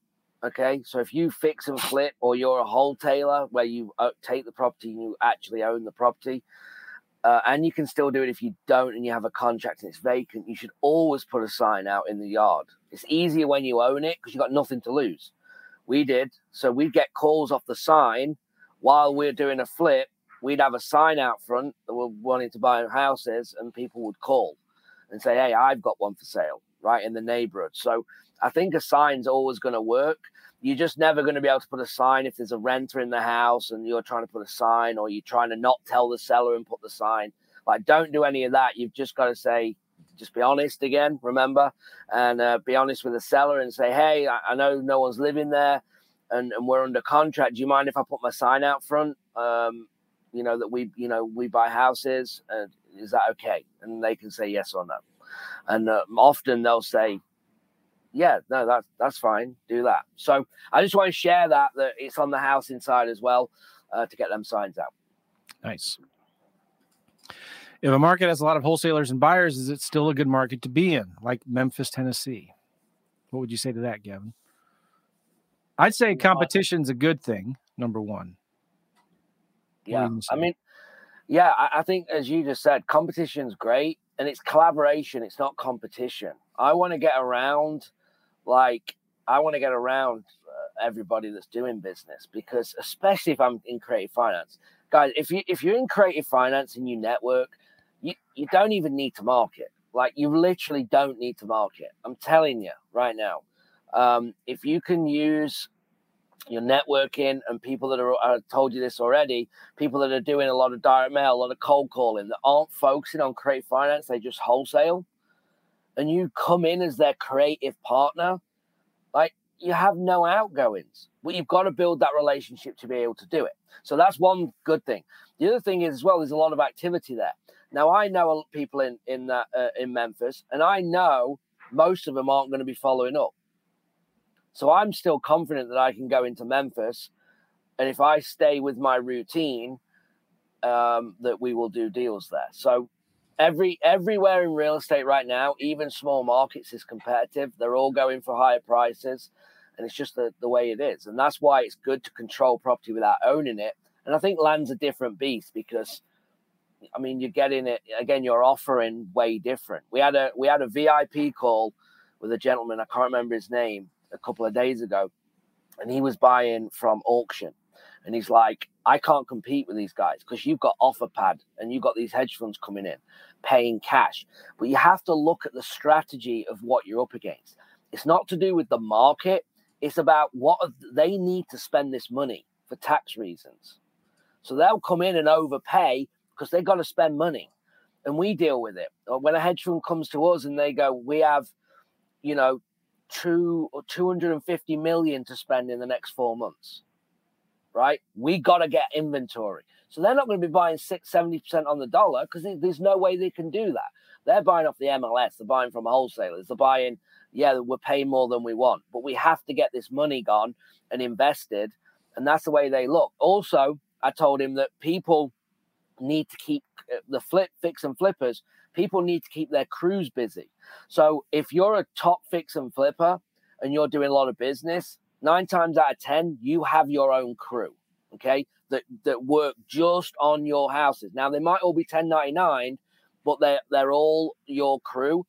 okay. So if you fix and flip, or you're a wholesaler where you uh, take the property and you actually own the property, uh, and you can still do it if you don't and you have a contract and it's vacant. You should always put a sign out in the yard. It's easier when you own it because you've got nothing to lose. We did. So we'd get calls off the sign while we're doing a flip. We'd have a sign out front that we're wanting to buy houses, and people would call and say, Hey, I've got one for sale right in the neighborhood. So I think a sign's always going to work you're just never going to be able to put a sign if there's a renter in the house and you're trying to put a sign or you're trying to not tell the seller and put the sign. Like, don't do any of that. You've just got to say, just be honest again, remember, and uh, be honest with the seller and say, hey, I, I know no one's living there and, and, we're under contract. Do you mind if I put my sign out front? Um, you know, that we, you know, we buy houses. Uh, is that okay? And they can say yes or no. and uh, often they'll say, "Yeah, no, that's that's fine. Do that." So I just want to share that that it's on the house inside as well uh, to get them signs out. Nice. If a market has a lot of wholesalers and buyers, is it still a good market to be in, like Memphis, Tennessee? What would you say to that, Gavin? I'd say competition's a good thing. Number one. Yeah, I mean, yeah, I, I think as you just said, competition's great, and it's collaboration. It's not competition. I want to get around, like, I want to get around uh, everybody that's doing business because, especially if I'm in creative finance, guys, if you if you're in creative finance and you network, you you don't even need to market. Like, you literally don't need to market. I'm telling you right now. Um, if you can use your networking and people that are I told you this already, people that are doing a lot of direct mail, a lot of cold calling that aren't focusing on creative finance, they just wholesale. And you come in as their creative partner, like you have no outgoings. But you've got to build that relationship to be able to do it. So that's one good thing. The other thing is as well, there's a lot of activity there. Now I know people in in that uh, in Memphis, and I know most of them aren't going to be following up. So I'm still confident that I can go into Memphis, and if I stay with my routine, um, that we will do deals there. So every everywhere in real estate right now, even small markets, is competitive. They're all going for higher prices, and it's just the, the way it is. And that's why it's good to control property without owning it. And I think land's a different beast because. I mean, you're getting it again. You're offering way different. We had a we had a VIP call with a gentleman. I can't remember his name, a couple of days ago, and he was buying from auction. And he's like, I can't compete with these guys because you've got OfferPad and you've got these hedge funds coming in paying cash. But you have to look at the strategy of what you're up against. It's not to do with the market, it's about what they need to spend this money for tax reasons. So they'll come in and overpay because they've got to spend money. And we deal with it. When a hedge fund comes to us and they go, We have, you know, two or 250 million to spend in the next four months, right? We got to get inventory. So they're not going to be buying six, 70% on the dollar because there's no way they can do that. They're buying off the MLS, they're buying from wholesalers, they're buying, yeah, we're paying more than we want, but we have to get this money gone and invested. And that's the way they look. Also, I told him that people need to keep uh, the flip, fix and flippers people need to keep their crews busy. So if you're a top fix and flipper and you're doing a lot of business, nine times out of 10, you have your own crew, okay, that, that work just on your houses. Now, they might all be 1099, but they're, they're all your crew.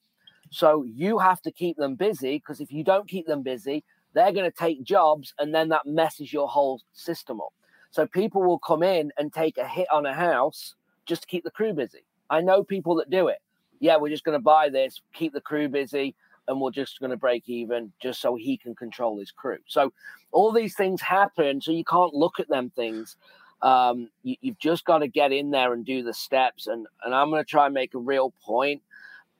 So you have to keep them busy because if you don't keep them busy, they're going to take jobs and then that messes your whole system up. So people will come in and take a hit on a house just to keep the crew busy. I know people that do it. Yeah, we're just going to buy this, keep the crew busy, and we're just going to break even just so he can control his crew. So all these things happen. So you can't look at them things. Um, you, have just got to get in there and do the steps. And and I'm going to try and make a real point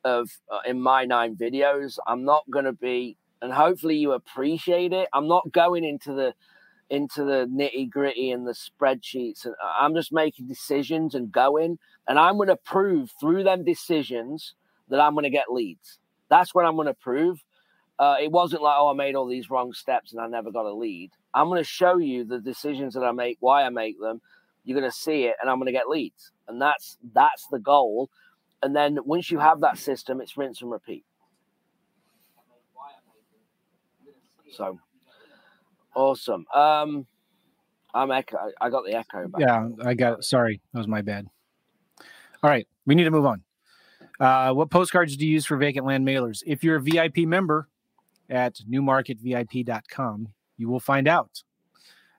of uh, in my nine videos. I'm not going to be, and hopefully you appreciate it. I'm not going into the into the nitty gritty and the spreadsheets. And I'm just making decisions and going. And I'm going to prove through them decisions that I'm going to get leads. That's what I'm going to prove. Uh, it wasn't like, oh, I made all these wrong steps and I never got a lead. I'm going to show you the decisions that I make, why I make them. You're going to see it, and I'm going to get leads. And that's that's the goal. And then once you have that system, it's rinse and repeat. So Awesome. Um, I'm echo. I got the echo. Back. Yeah, I got it. Sorry, that was my bad. All right, we need to move on. Uh, what postcards do you use for vacant land mailers? If you're a VIP member at newmarketvip.com, you will find out.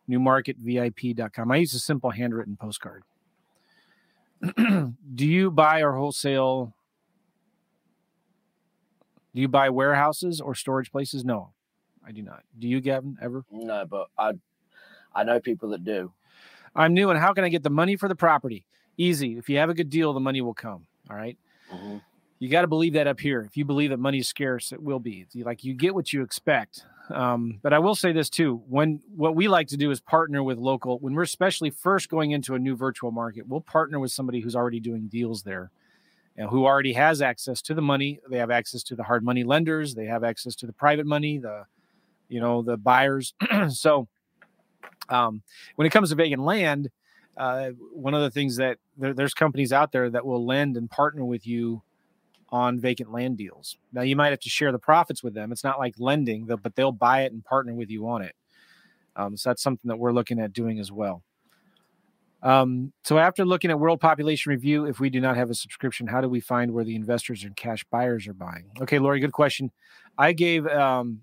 Newmarketvip.com. I use a simple handwritten postcard. do you buy or wholesale? Do you buy warehouses or storage places? No. I do not. Do you, Gavin, ever? No, but I I know people that do. I'm new, and how can I get the money for the property? Easy. If you have a good deal, the money will come. All right? Mm-hmm. You got to believe that up here. If you believe that money is scarce, it will be. Like you get what you expect. Um, but I will say this too: when what we like to do is partner with local. When we're especially first going into a new virtual market, we'll partner with somebody who's already doing deals there and who already has access to the money. They have access to the hard money lenders. They have access to the private money, the you know the buyers. so um, when it comes to vacant land, uh, one of the things that there, there's companies out there that will lend and partner with you on vacant land deals. Now you might have to share the profits with them. It's not like lending, but they'll buy it and partner with you on it. Um, so that's something that we're looking at doing as well. Um, so after looking at world population review, if we do not have a subscription, how do we find where the investors and cash buyers are buying? Okay, Lori, good question. I gave um,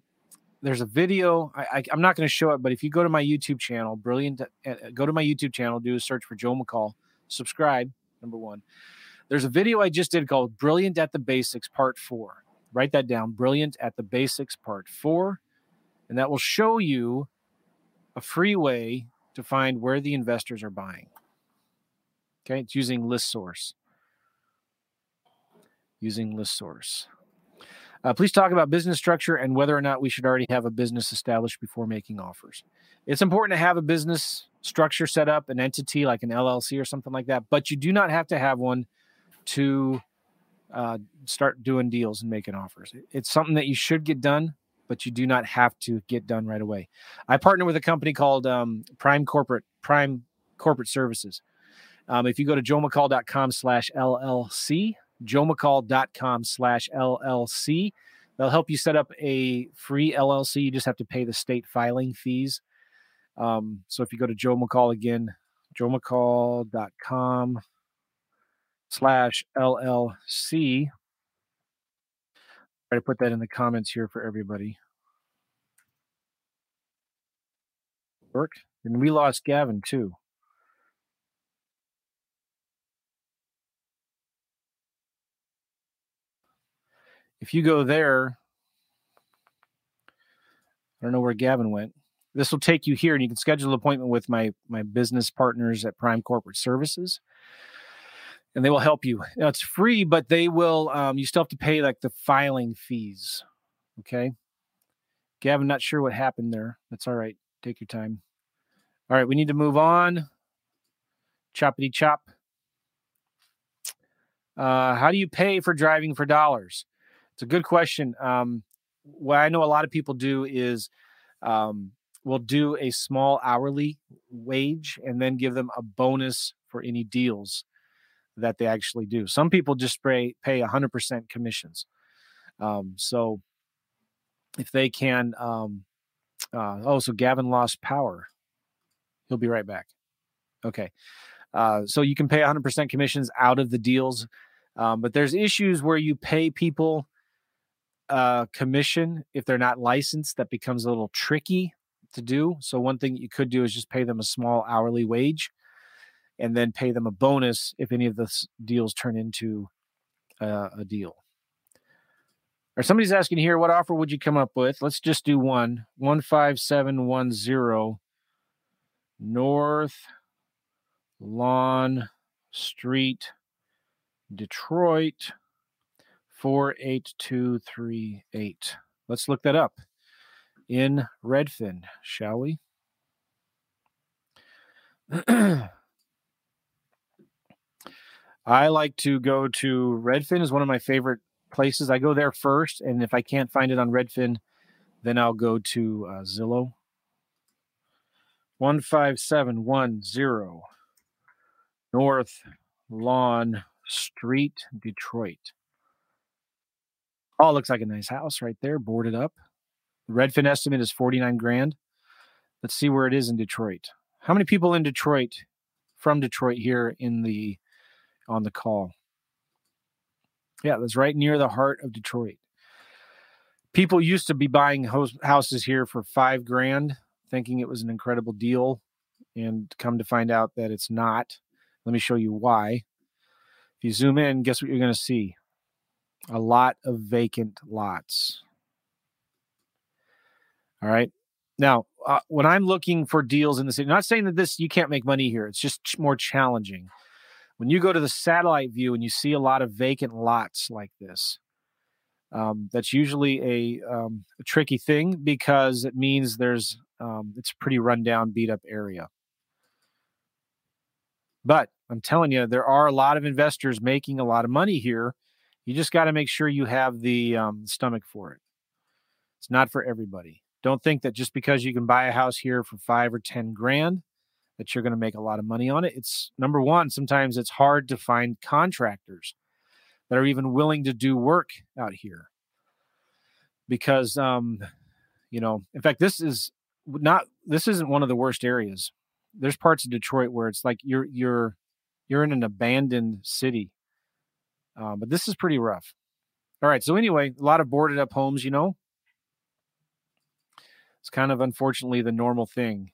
there's a video. I, am not going to show it, but if you go to my YouTube channel, brilliant, uh, go to my YouTube channel, do a search for Joe McCall, subscribe. Number one, there's a video I just did called "Brilliant at the Basics" Part Four. Write that down. Brilliant at the Basics Part Four, and that will show you a free way to find where the investors are buying. Okay, it's using ListSource. Using ListSource. Uh, please talk about business structure and whether or not we should already have a business established before making offers. It's important to have a business structure set up, an entity like an LLC or something like that, but you do not have to have one to uh, start doing deals and making offers. It's something that you should get done, but you do not have to get done right away. I partner with a company called um, Prime Corporate Prime Corporate Services. Um, if you go to joemccall.com slash LLC, joemccall.com slash LLC. They'll help you set up a free LLC. You just have to pay the state filing fees. Um, so if you go to Joe McCall again, joemccall.com slash LLC. Try to put that in the comments here for everybody. Work. And we lost Gavin too. If you go there, I don't know where Gavin went. This will take you here, and you can schedule an appointment with my my business partners at Prime Corporate Services, and they will help you. Now it's free, but they will. Um, you still have to pay like the filing fees. Okay, Gavin, not sure what happened there. That's all right. Take your time. All right, we need to move on. Choppity chop. Uh, how do you pay for driving for dollars? It's a good question. Um, what I know a lot of people do is um, we'll do a small hourly wage and then give them a bonus for any deals that they actually do. Some people just pay pay 100% commissions. Um, so if they can, um, uh, oh, so Gavin lost power. He'll be right back. Okay. Uh, so you can pay 100% commissions out of the deals, um, but there's issues where you pay people uh, commission if they're not licensed. That becomes a little tricky to do. So one thing you could do is just pay them a small hourly wage, and then pay them a bonus if any of the deals turn into uh, a deal. Or somebody's asking here, what offer would you come up with? Let's just do one. One five seven one zero North Lawn Street, Detroit 48238. Let's look that up in Redfin, shall we? I like to go to Redfin is one of my favorite places. I go there first, and if I can't find it on Redfin, then I'll go to uh, Zillow. One five seven one zero North Lawn Street, Detroit. Oh, looks like a nice house right there, boarded up. The Redfin estimate is 49 grand. Let's see where it is in Detroit. How many people in Detroit from Detroit here in the on the call? Yeah, that's right near the heart of Detroit. People used to be buying houses here for five grand, thinking it was an incredible deal, and come to find out that it's not. Let me show you why. If you zoom in, guess what you're going to see? A lot of vacant lots. All right. Now, uh, when I'm looking for deals in the city, not saying that this you can't make money here. It's just ch- more challenging. When you go to the satellite view and you see a lot of vacant lots like this, um, that's usually a, um, a, tricky thing because it means there's um, it's a pretty rundown, beat up area. But I'm telling you, there are a lot of investors making a lot of money here. You just got to make sure you have the um, stomach for it. It's not for everybody. Don't think that just because you can buy a house here for five or 10 grand, that you're going to make a lot of money on it. It's number one, sometimes it's hard to find contractors that are even willing to do work out here because, um, you know, in fact, this is not, this isn't one of the worst areas. There's parts of Detroit where it's like you're, you're, you're in an abandoned city. Uh, but this is pretty rough. All right. So anyway, a lot of boarded up homes, you know, it's kind of unfortunately the normal thing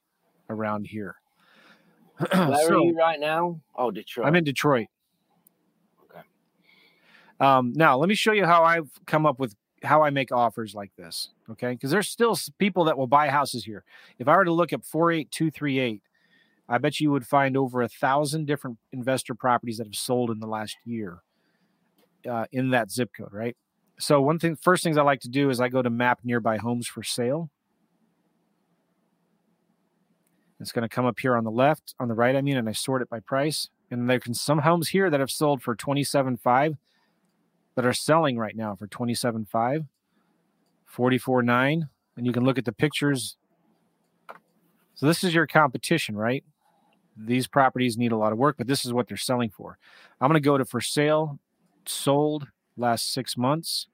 around here. Where so, are you right now? Oh, Detroit. I'm in Detroit. Okay. Um, now let me show you how I've come up with how I make offers like this. Okay, because there's still people that will buy houses here. If I were to look up four eight two three eight, I bet you would find over a thousand different investor properties that have sold in the last year uh, in that zip code. Right. So one thing, first things I like to do is I go to map nearby homes for sale. It's going to come up here on the left, on the right, I mean, and I sort it by price. And there can some homes here that have sold for 27.5 that are selling right now for 27.5, 44.9. And you can look at the pictures. So this is your competition, right? These properties need a lot of work, but this is what they're selling for. I'm going to go to for sale, sold last six months.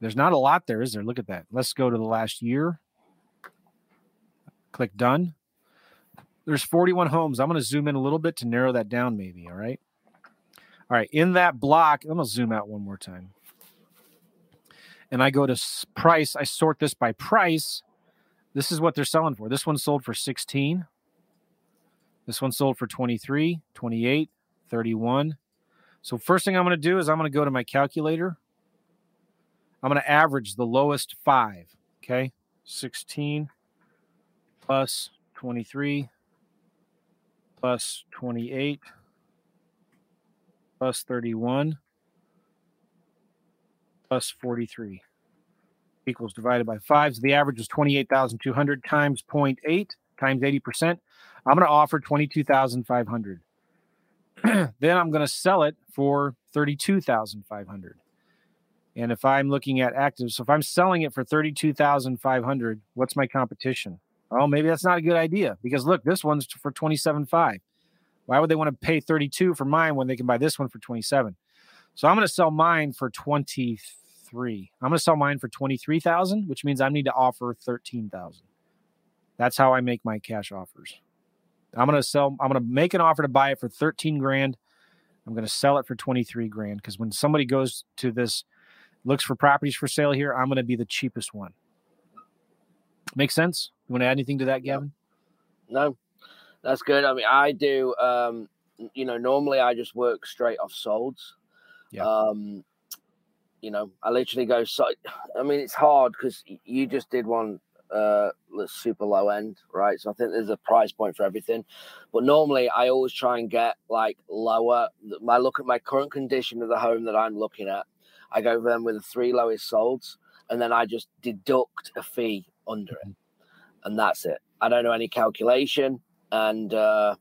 There's not a lot there, is there? Look at that. Let's go to the last year. Click done. There's 41 homes. I'm going to zoom in a little bit to narrow that down, maybe. All right. All right. In that block, I'm going to zoom out one more time. And I go to price. I sort this by price. This is what they're selling for. This one sold for 16. This one sold for 23, 28, 31. So, first thing I'm going to do is I'm going to go to my calculator. I'm going to average the lowest five. Okay. 16, plus 23 plus 28 plus 31 plus 43 equals divided by 5. So the average was 28,200 times 0.8 times 80%. I'm going to offer 22,500. then I'm going to sell it for 32,500. And if I'm looking at active, so if I'm selling it for 32,500, what's my competition? Oh, maybe that's not a good idea because look, this one's for 27.5. Why would they want to pay 32 for mine when they can buy this one for 27? So I'm going to sell mine for 23. I'm going to sell mine for 23,000, which means I need to offer 13,000. That's how I make my cash offers. I'm going to sell I'm going to make an offer to buy it for 13 grand. I'm going to sell it for 23 grand because when somebody goes to this looks for properties for sale here, I'm going to be the cheapest one. Make sense? You want to add anything to that, Gavin? No, that's good. I mean, I do. Um, you know, normally I just work straight off solds. Yeah. Um, you know, I literally go. So, I mean, it's hard because you just did one uh super low end, right? So I think there's a price point for everything. But normally I always try and get like lower. I look at my current condition of the home that I'm looking at. I go for them with the three lowest solds, and then I just deduct a fee under it, and that's it. I don't know any calculation, and uh,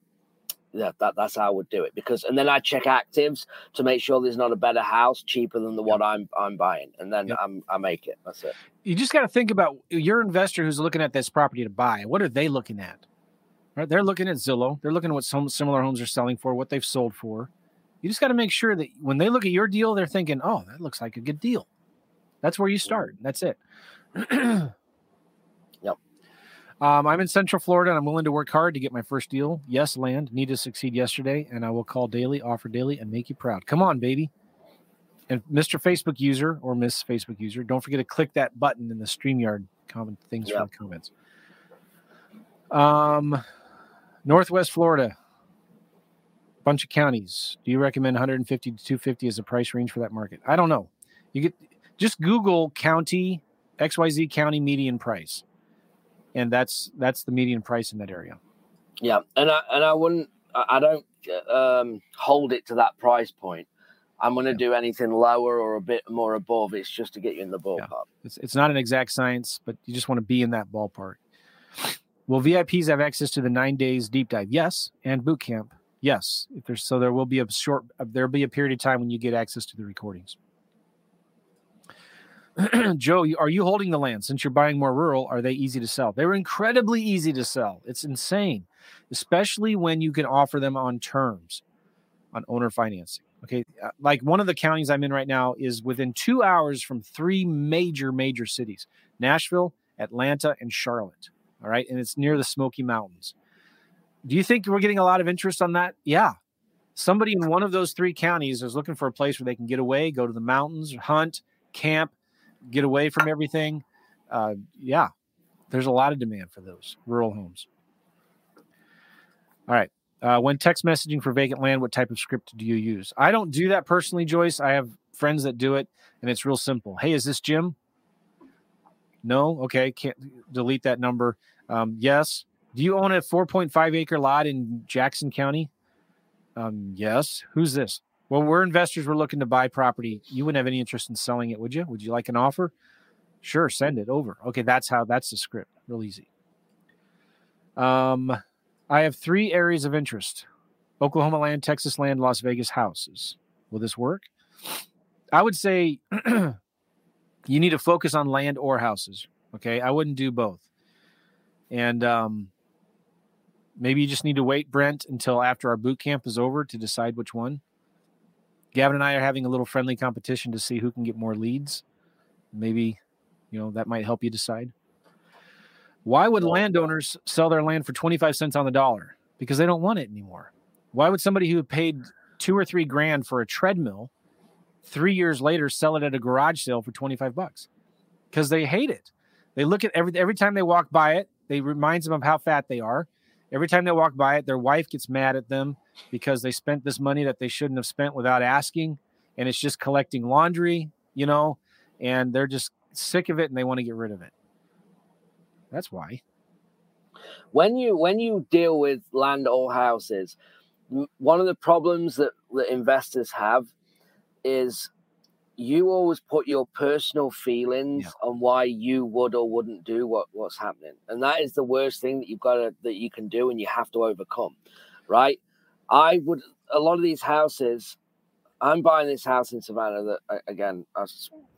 yeah, that, that's how I would do it. Because and then I check actives to make sure there's not a better house cheaper than the yep. one I'm I'm buying, and then yep. I'm I make it. That's it. You just got to think about your investor who's looking at this property to buy. What are they looking at? Right, they're looking at Zillow. They're looking at what some similar homes are selling for, what they've sold for. You just got to make sure that when they look at your deal, they're thinking, "Oh, that looks like a good deal." That's where you start. That's it. Um, I'm in Central Florida and I'm willing to work hard to get my first deal. Yes, land. Need to succeed yesterday, and I will call daily, offer daily, and make you proud. Come on, baby. And Mr. Facebook user or Miss Facebook user, don't forget to click that button in the StreamYard comment things for the comments. Um, Northwest Florida, bunch of counties. Do you recommend 150 to 250 as a price range for that market? I don't know. You get just Google county XYZ county median price and that's that's the median price in that area. Yeah, and I and I wouldn't, I don't um, hold it to that price point. I'm going to yeah. do anything lower or a bit more above. It's just to get you in the ballpark. Yeah. It's it's not an exact science, but you just want to be in that ballpark. Will VIPs have access to the nine days deep dive? Yes, and boot camp. Yes, if there's so there will be a short uh, there'll be a period of time when you get access to the recordings. Joe, are you holding the land since you're buying more rural? Are they easy to sell? They're incredibly easy to sell. It's insane, especially when you can offer them on terms on owner financing. Okay. Uh, like one of the counties I'm in right now is within two hours from three major, major cities Nashville, Atlanta, and Charlotte. All right. And it's near the Smoky Mountains. Do you think we're getting a lot of interest on that? Yeah. Somebody in one of those three counties is looking for a place where they can get away, go to the mountains, hunt, camp, get away from everything. Uh, yeah, there's a lot of demand for those rural homes. All right. Uh, when text messaging for vacant land, what type of script do you use? I don't do that personally, Joyce. I have friends that do it, and it's real simple. Hey, is this Jim? No. Okay. Can't delete that number. Um, yes. Do you own a 4.5 acre lot in Jackson County? Um, yes. Who's this? Well, we're investors. We're looking to buy property. You wouldn't have any interest in selling it, would you? Would you like an offer? Sure, send it over. Okay, that's how. That's the script. Real easy. Um, I have three areas of interest: Oklahoma land, Texas land, Las Vegas houses. Will this work? I would say you need to focus on land or houses. Okay, I wouldn't do both. And um, maybe you just need to wait, Brent, until after our boot camp is over to decide which one. Gavin and I are having a little friendly competition to see who can get more leads. Maybe, you know, that might help you decide. Why would landowners sell their land for 25 cents on the dollar? Because they don't want it anymore. Why would somebody who paid two or three grand for a treadmill three years later sell it at a garage sale for 25 bucks? Because they hate it. They look at every every time they walk by it, they reminds them of how fat they are. Every time they walk by it, their wife gets mad at them because they spent this money that they shouldn't have spent without asking and it's just collecting laundry you know and they're just sick of it and they want to get rid of it. That's why. When you when you deal with land or houses one of the problems that, that investors have is you always put your personal feelings yeah. on why you would or wouldn't do what, what's happening and that is the worst thing that you've got to that you can do and you have to overcome right I would a lot of these houses. I'm buying this house in Savannah that again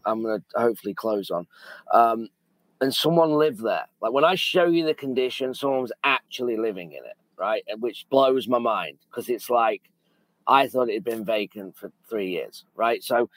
I'm going to hopefully close on, um, and someone lived there. Like when I show you the condition, someone's actually living in it, right? Which blows my mind because it's like I thought it had been vacant for three years, right? So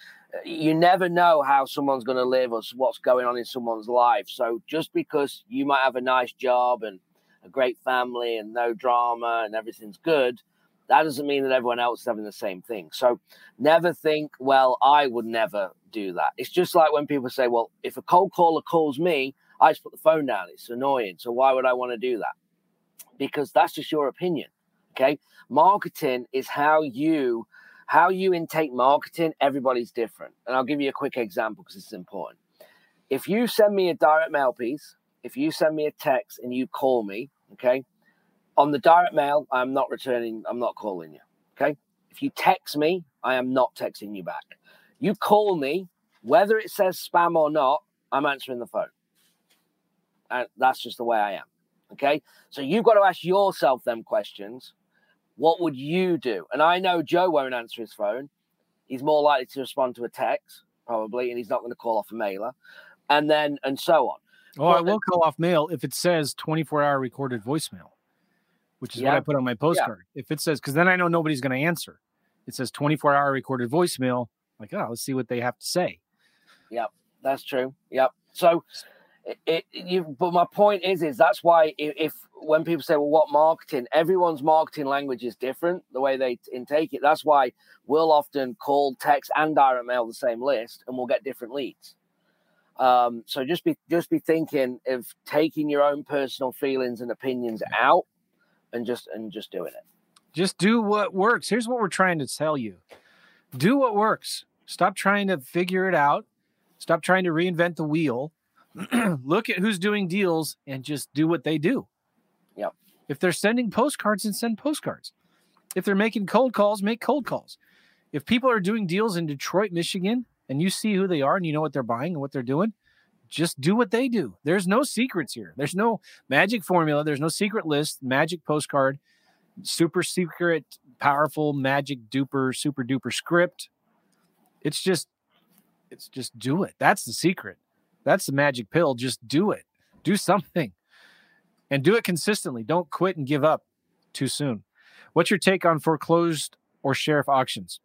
you never know how someone's going to live or what's going on in someone's life. So just because you might have a nice job and a great family and no drama and everything's good that doesn't mean that everyone else is having the same thing. So never think, well, I would never do that. It's just like when people say, well, if a cold caller calls me, I just put the phone down. It's annoying. So why would I want to do that? Because that's just your opinion. Okay. Marketing is how you how you intake marketing, everybody's different. And I'll give you a quick example because it's important. If you send me a direct mail piece, if you send me a text and you call me, okay, on the direct mail, I'm not returning, I'm not calling you. Okay. If you text me, I am not texting you back. You call me, whether it says spam or not, I'm answering the phone. And that's just the way I am. Okay. So you've got to ask yourself them questions. What would you do? And I know Joe won't answer his phone. He's more likely to respond to a text, probably, and he's not going to call off a mailer. And then, and so on. Oh, I will call off mail if it says 24 hour recorded voicemail which is yeah. what I put on my postcard. Yeah. If it says, because then I know nobody's going to answer. It says 24 hour recorded voicemail. Like, oh, let's see what they have to say. Yep, that's true. Yep. So, it, it you. But my point is, is that's why if, if when people say, well, what marketing? Everyone's marketing language is different. The way they intake it. That's why we'll often call, text, and direct mail the same list, and we'll get different leads. Um, so just be just be thinking of taking your own personal feelings and opinions out and just and just doing it. Just do what works. Here's what we're trying to tell you. Do what works. Stop trying to figure it out. Stop trying to reinvent the wheel. Look at who's doing deals and just do what they do. Yep. If they're sending postcards and send postcards. If they're making cold calls, make cold calls. If people are doing deals in Detroit, Michigan, and you see who they are and you know what they're buying and what they're doing, just do what they do. There's no secrets here. There's no magic formula. There's no secret list, magic postcard, super secret, powerful, magic duper, super duper script. It's just, it's just do it. That's the secret. That's the magic pill. Just do it. Do something and do it consistently. Don't quit and give up too soon. What's your take on foreclosed or sheriff auctions?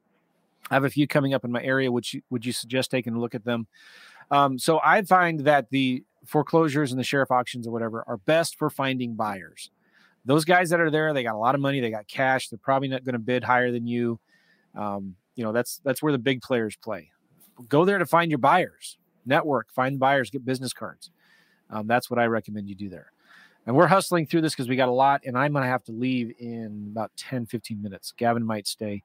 I have a few coming up in my area. Would you would you suggest taking a look at them? Um, so I find that the foreclosures and the sheriff auctions or whatever are best for finding buyers. Those guys that are there, they got a lot of money, they got cash. They're probably not going to bid higher than you. Um, you know, that's that's where the big players play. Go there to find your buyers, network, find buyers, get business cards. Um, that's what I recommend you do there. And we're hustling through this because we got a lot, and I'm going to have to leave in about 10, 15 minutes. Gavin might stay.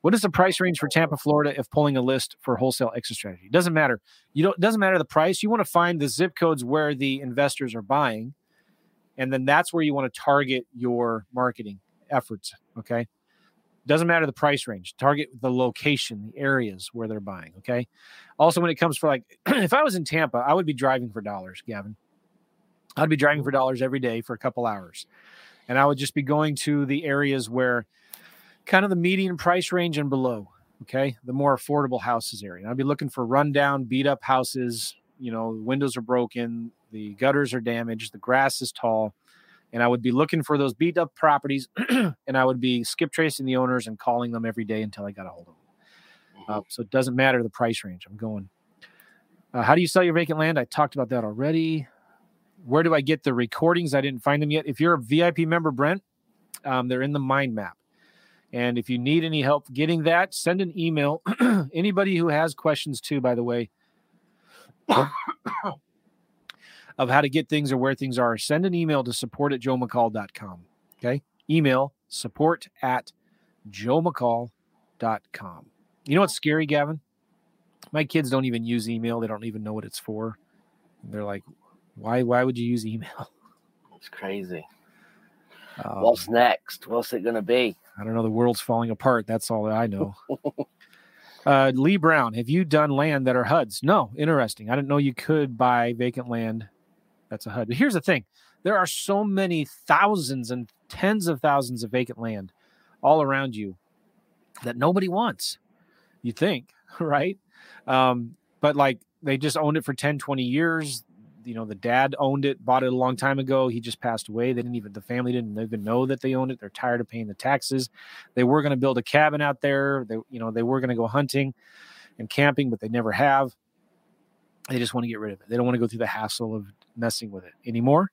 What is the price range for Tampa, Florida, if pulling a list for wholesale exit strategy? Doesn't matter. You don't. Doesn't matter the price. You want to find the zip codes where the investors are buying, and then that's where you want to target your marketing efforts. Okay. Doesn't matter the price range. Target the location, the areas where they're buying. Okay. Also, when it comes for like, if I was in Tampa, I would be driving for dollars, Gavin. I'd be driving for dollars every day for a couple hours, and I would just be going to the areas where kind of the median price range and below. Okay. The more affordable houses area. And I'd be looking for rundown, beat up houses. You know, windows are broken, the gutters are damaged, the grass is tall. And I would be looking for those beat up properties and I would be skip tracing the owners and calling them every day until I got a hold of them. Uh, so it doesn't matter the price range. I'm going. Uh, how do you sell your vacant land? I talked about that already. Where do I get the recordings? I didn't find them yet. If you're a VIP member, Brent, um, they're in the mind map. And if you need any help getting that, send an email. Anybody who has questions too, by the way, of how to get things or where things are, send an email to support at joemccall.com. Okay. Email support at joemccall.com. You know what's scary, Gavin? My kids don't even use email. They don't even know what it's for. They're like, why, why would you use email? It's crazy. Um, What's next? What's it going to be? I don't know. The world's falling apart. That's all I know. uh, Lee Brown, have you done land that are HUDs? No. Interesting. I didn't know you could buy vacant land that's a HUD. But here's the thing. There are so many thousands and tens of thousands of vacant land all around you that nobody wants. You think, right? Um, but like they just owned it for 10, 20 years. You know the dad owned it bought it a long time ago. He just passed away. They didn't even the family didn't even know that they owned it. They're tired of paying the taxes. They were going to build a cabin out there. They you know they were going to go hunting and camping but they never have. They just want to get rid of it. They don't want to go through the hassle of messing with it anymore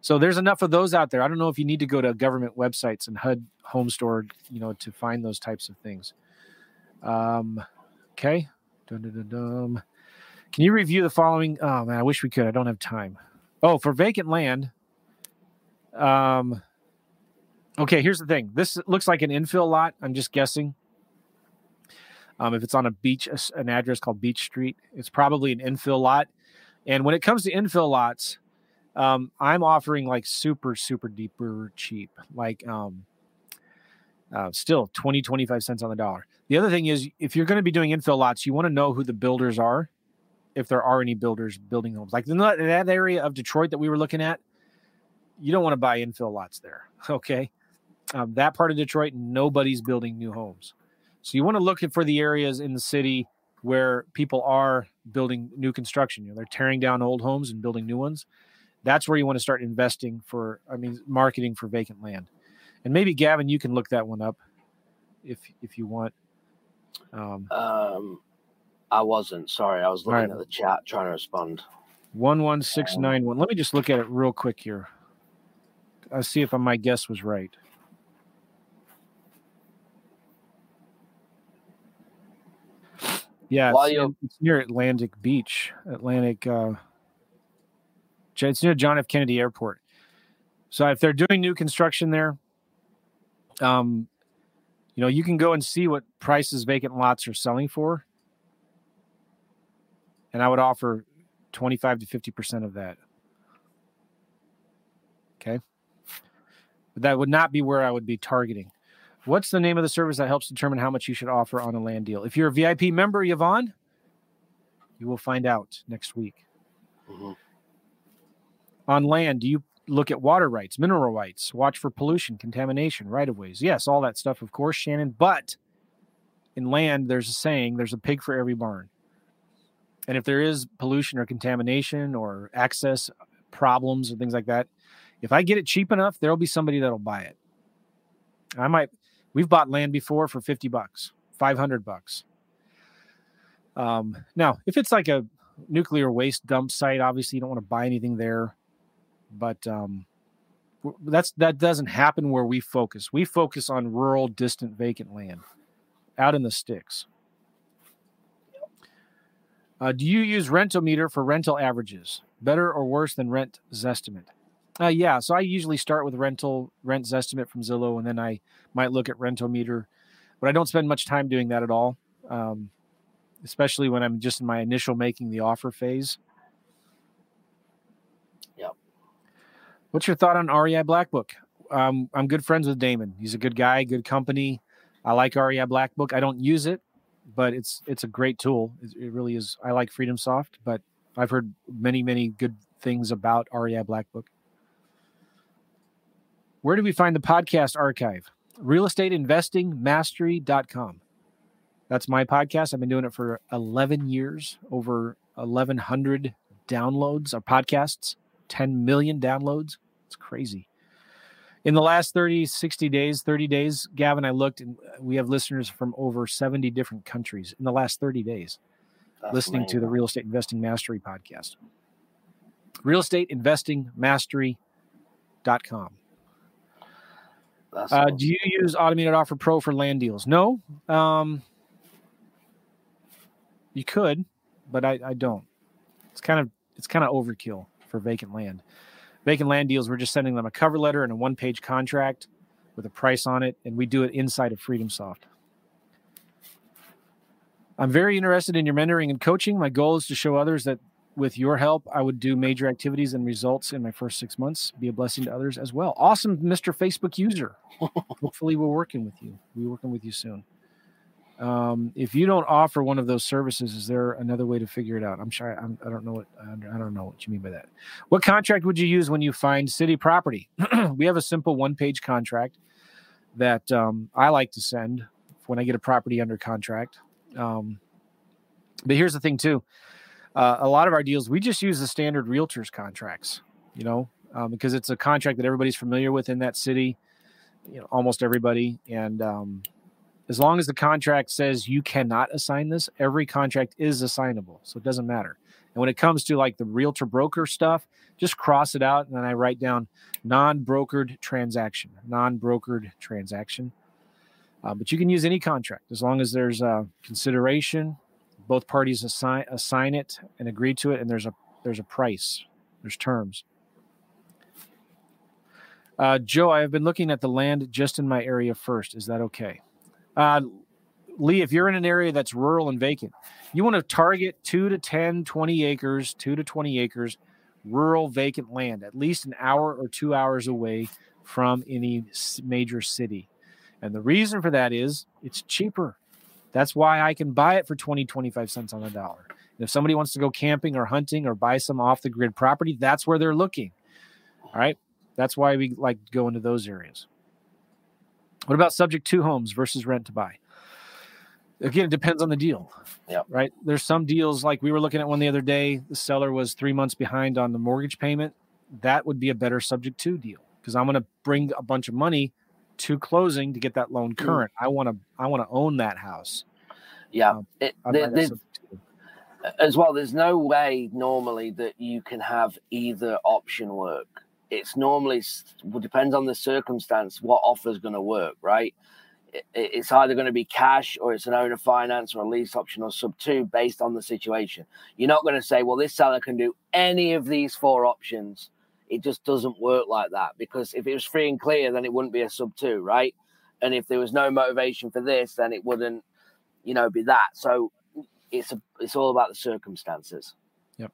so there's enough of those out there i don't know if you need to go to government websites and hud home store you know to find those types of things um okay dun, dun, dun, can you review the following? Oh man, I wish we could. I don't have time. Oh, for vacant land. Um. Okay, here's the thing. This looks like an infill lot. I'm just guessing. Um, if it's on a beach, an address called Beach Street, it's probably an infill lot. And when it comes to infill lots, um, I'm offering like super, super deeper cheap, like um, uh, still 20, 25 cents on the dollar. The other thing is, if you're going to be doing infill lots, you want to know who the builders are if there are any builders building homes. Like in that, area of Detroit that we were looking at, you don't want to buy infill lots there. Okay. Um, that part of Detroit, nobody's building new homes. So you want to look for the areas in the city where people are building new construction. You know, they're tearing down old homes and building new ones. That's where you want to start investing for, I mean, marketing for vacant land. And maybe Gavin, you can look that one up if if you want. Um, um I wasn't. Sorry, I was looking right. at the chat trying to respond. One one six nine one. Let me just look at it real quick here. I'll see if my guess was right. Yeah, it's, it's, near Atlantic Beach, Atlantic. Uh, it's near John F. Kennedy Airport. So if they're doing new construction there, um, you know, you can go and see what prices vacant lots are selling for and I would offer 25 to 50% of that. Okay. But that would not be where I would be targeting. What's the name of the service that helps determine how much you should offer on a land deal? If you're a VIP member, Yvonne, you will find out next week. Mhm. On land, do you look at water rights, mineral rights, watch for pollution, contamination, right of ways? Yes, all that stuff, of course, Shannon. But in land, there's a saying there's a pig for every barn. And if there is pollution or contamination or access problems or things like that, if I get it cheap enough, there'll be somebody that'll buy it. I might, we've bought land before for 50 bucks, 500 bucks. Um, now, if it's like a nuclear waste dump site, obviously you don't want to buy anything there. But um, that's that doesn't happen where we focus. We focus on rural, distant, vacant land out in the sticks. Uh, do you use Rentometer for rental averages? Better or worse than Rent Zestimate? Uh, yeah, so I usually start with rental rent Zestimate from Zillow, and then I might look at Rentometer, but I don't spend much time doing that at all, um, especially when I'm just in my initial making the offer phase. Yep. What's your thought on REI Black Book? Um, I'm good friends with Damon. He's a good guy, good company. I like REI Black Book. I don't use it, but it's it's a great tool. It, it really is. I like FreedomSoft, but I've heard many many good things about REI Black Book. Where do we find the podcast archive? Realestateinvestingmastery.com. That's my podcast. I've been doing it for 11 years, over 1,100 downloads of podcasts, 10 million downloads. It's crazy. In the last 30, 60 days, 30 days, Gavin, I looked and we have listeners from over 70 different countries in the last 30 days That's listening to the. Real Estate Investing Mastery podcast. Real Estate Investing Mastery.com. Uh, do you use Automated Offer Pro for land deals? No. Um, you could, but I, I don't. It's kind of it's kind of overkill for vacant land. Vacant land deals, we're just sending them a cover letter and a one page contract with a price on it, and we do it inside of FreedomSoft. I'm very interested in your mentoring and coaching. My goal is to show others that with your help, I would do major activities and results in my first six months, be a blessing to others as well. Awesome, Mr. Facebook user. Hopefully, we're working with you. We're working with you soon. Um, if you don't offer one of those services, is there another way to figure it out? I'm sure I'm, I don't know what I don't know what you mean by that. What contract would you use when you find city property? we have a simple one-page contract that um, I like to send when I get a property under contract. Um, but here's the thing, too. Uh, a lot of our deals, we just use the standard realtors contracts, you know, um, because it's a contract that everybody's familiar with in that city, you know, almost everybody. And um, as long as the contract says you cannot assign this, every contract is assignable. So it doesn't matter. And when it comes to like the realtor broker stuff, just cross it out. And then I write down non brokered transaction, non brokered transaction. Uh, but you can use any contract as long as there's uh, consideration, both parties assign assign it and agree to it, and there's a there's a price, there's terms. Uh, Joe, I have been looking at the land just in my area first. Is that okay? Uh, Lee, if you're in an area that's rural and vacant, you want to target two to 10, 20 acres, two to 20 acres, rural vacant land, at least an hour or two hours away from any major city. And the reason for that is it's cheaper. That's why I can buy it for 20, 25 cents on the dollar. And if somebody wants to go camping or hunting or buy some off the grid property, that's where they're looking. All right. That's why we like to go into those areas. What about subject to homes versus rent to buy? Again, it depends on the deal. Yep. Right. There's some deals like we were looking at one the other day. The seller was three months behind on the mortgage payment. That would be a better subject to deal because I'm going to bring a bunch of money to closing to get that loan current. I want to I want to own that house. Yeah. Um, It, there- that there's- subject to. as well, there's no way normally that you can have either option work. It's normally depends on the circumstance what offer is going to work, right? It- It's either going to be cash or it's an owner finance or a lease option or sub two based on the situation. You're not going to say, well, this seller can do any of these four options. It just doesn't work like that because if it was free and clear, then it wouldn't be a sub two, right? And if there was no motivation for this, then it wouldn't, you know, be that. So it's a, it's all about the circumstances. Yep.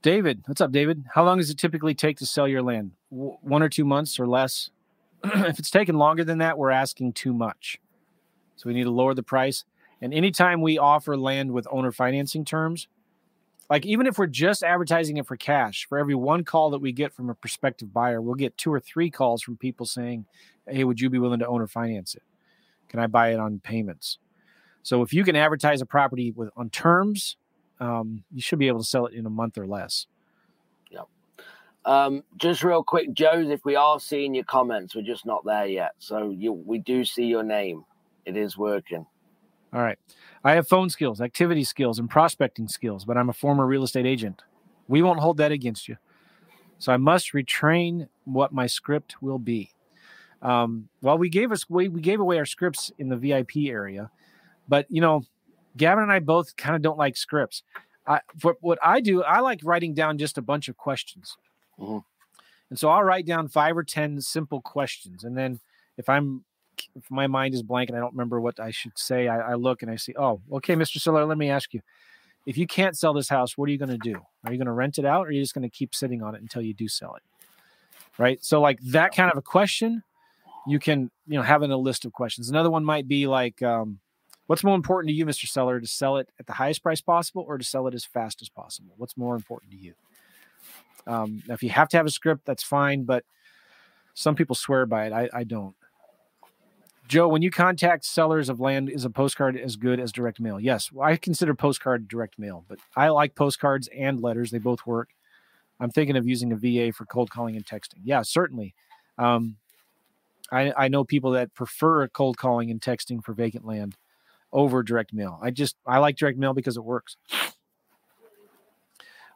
David, what's up, David? How long does it typically take to sell your land? W- one or two months or less? if it's taking longer than that, we're asking too much. So we need to lower the price. And anytime we offer land with owner financing terms, like even if we're just advertising it for cash, for every one call that we get from a prospective buyer, we'll get two or three calls from people saying, "Hey, would you be willing to own or finance it? Can I buy it on payments?" So if you can advertise a property with on terms, um, you should be able to sell it in a month or less. Yep. Um, just real quick, Joseph, we are seeing your comments. We're just not there yet. So you, we do see your name. It is working. All right. I have phone skills, activity skills, and prospecting skills, but I'm a former real estate agent. We won't hold that against you. So I must retrain what my script will be. Um, well, we gave us we, we gave away our scripts in the VIP area, but you know, Gavin and I both kind of don't like scripts. I, for what I do, I like writing down just a bunch of questions. Mm-hmm. And so I'll write down five or 10 simple questions. And then if I'm, if my mind is blank and I don't remember what I should say, I, I look and I see, oh, okay, Mr. Seller, let me ask you. If you can't sell this house, what are you going to do? Are you going to rent it out or are you just going to keep sitting on it until you do sell it? Right. So, like that kind of a question, you can, you know, have in a list of questions. Another one might be like, um, What's more important to you, Mr. Seller, to sell it at the highest price possible or to sell it as fast as possible? What's more important to you? Um, now, if you have to have a script, that's fine, but some people swear by it. I, I don't. Joe, when you contact sellers of land, is a postcard as good as direct mail? Yes, well, I consider postcard direct mail, but I like postcards and letters. They both work. I'm thinking of using a VA for cold calling and texting. Yeah, certainly. Um, I, I know people that prefer cold calling and texting for vacant land over direct mail. I just I like direct mail because it works.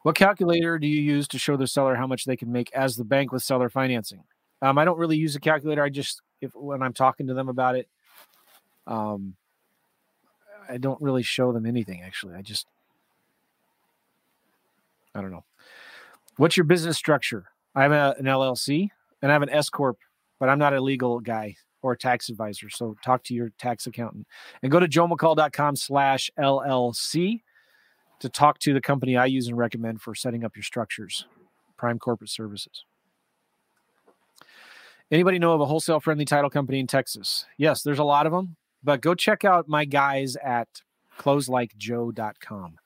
What calculator do you use to show the seller how much they can make as the bank with seller financing? Um, I don't really use a calculator. I just if when I'm talking to them about it, um, I don't really show them anything. Actually, I just I don't know. What's your business structure? I have a, an LLC and I have an S corp, but I'm not a legal guy or a tax advisor. So talk to your tax accountant and go to joemccall.com slash LLC to talk to the company I use and recommend for setting up your structures, Prime Corporate Services. Anybody know of a wholesale friendly title company in Texas? Yes, there's a lot of them, but go check out my guys at closelikejoe.com.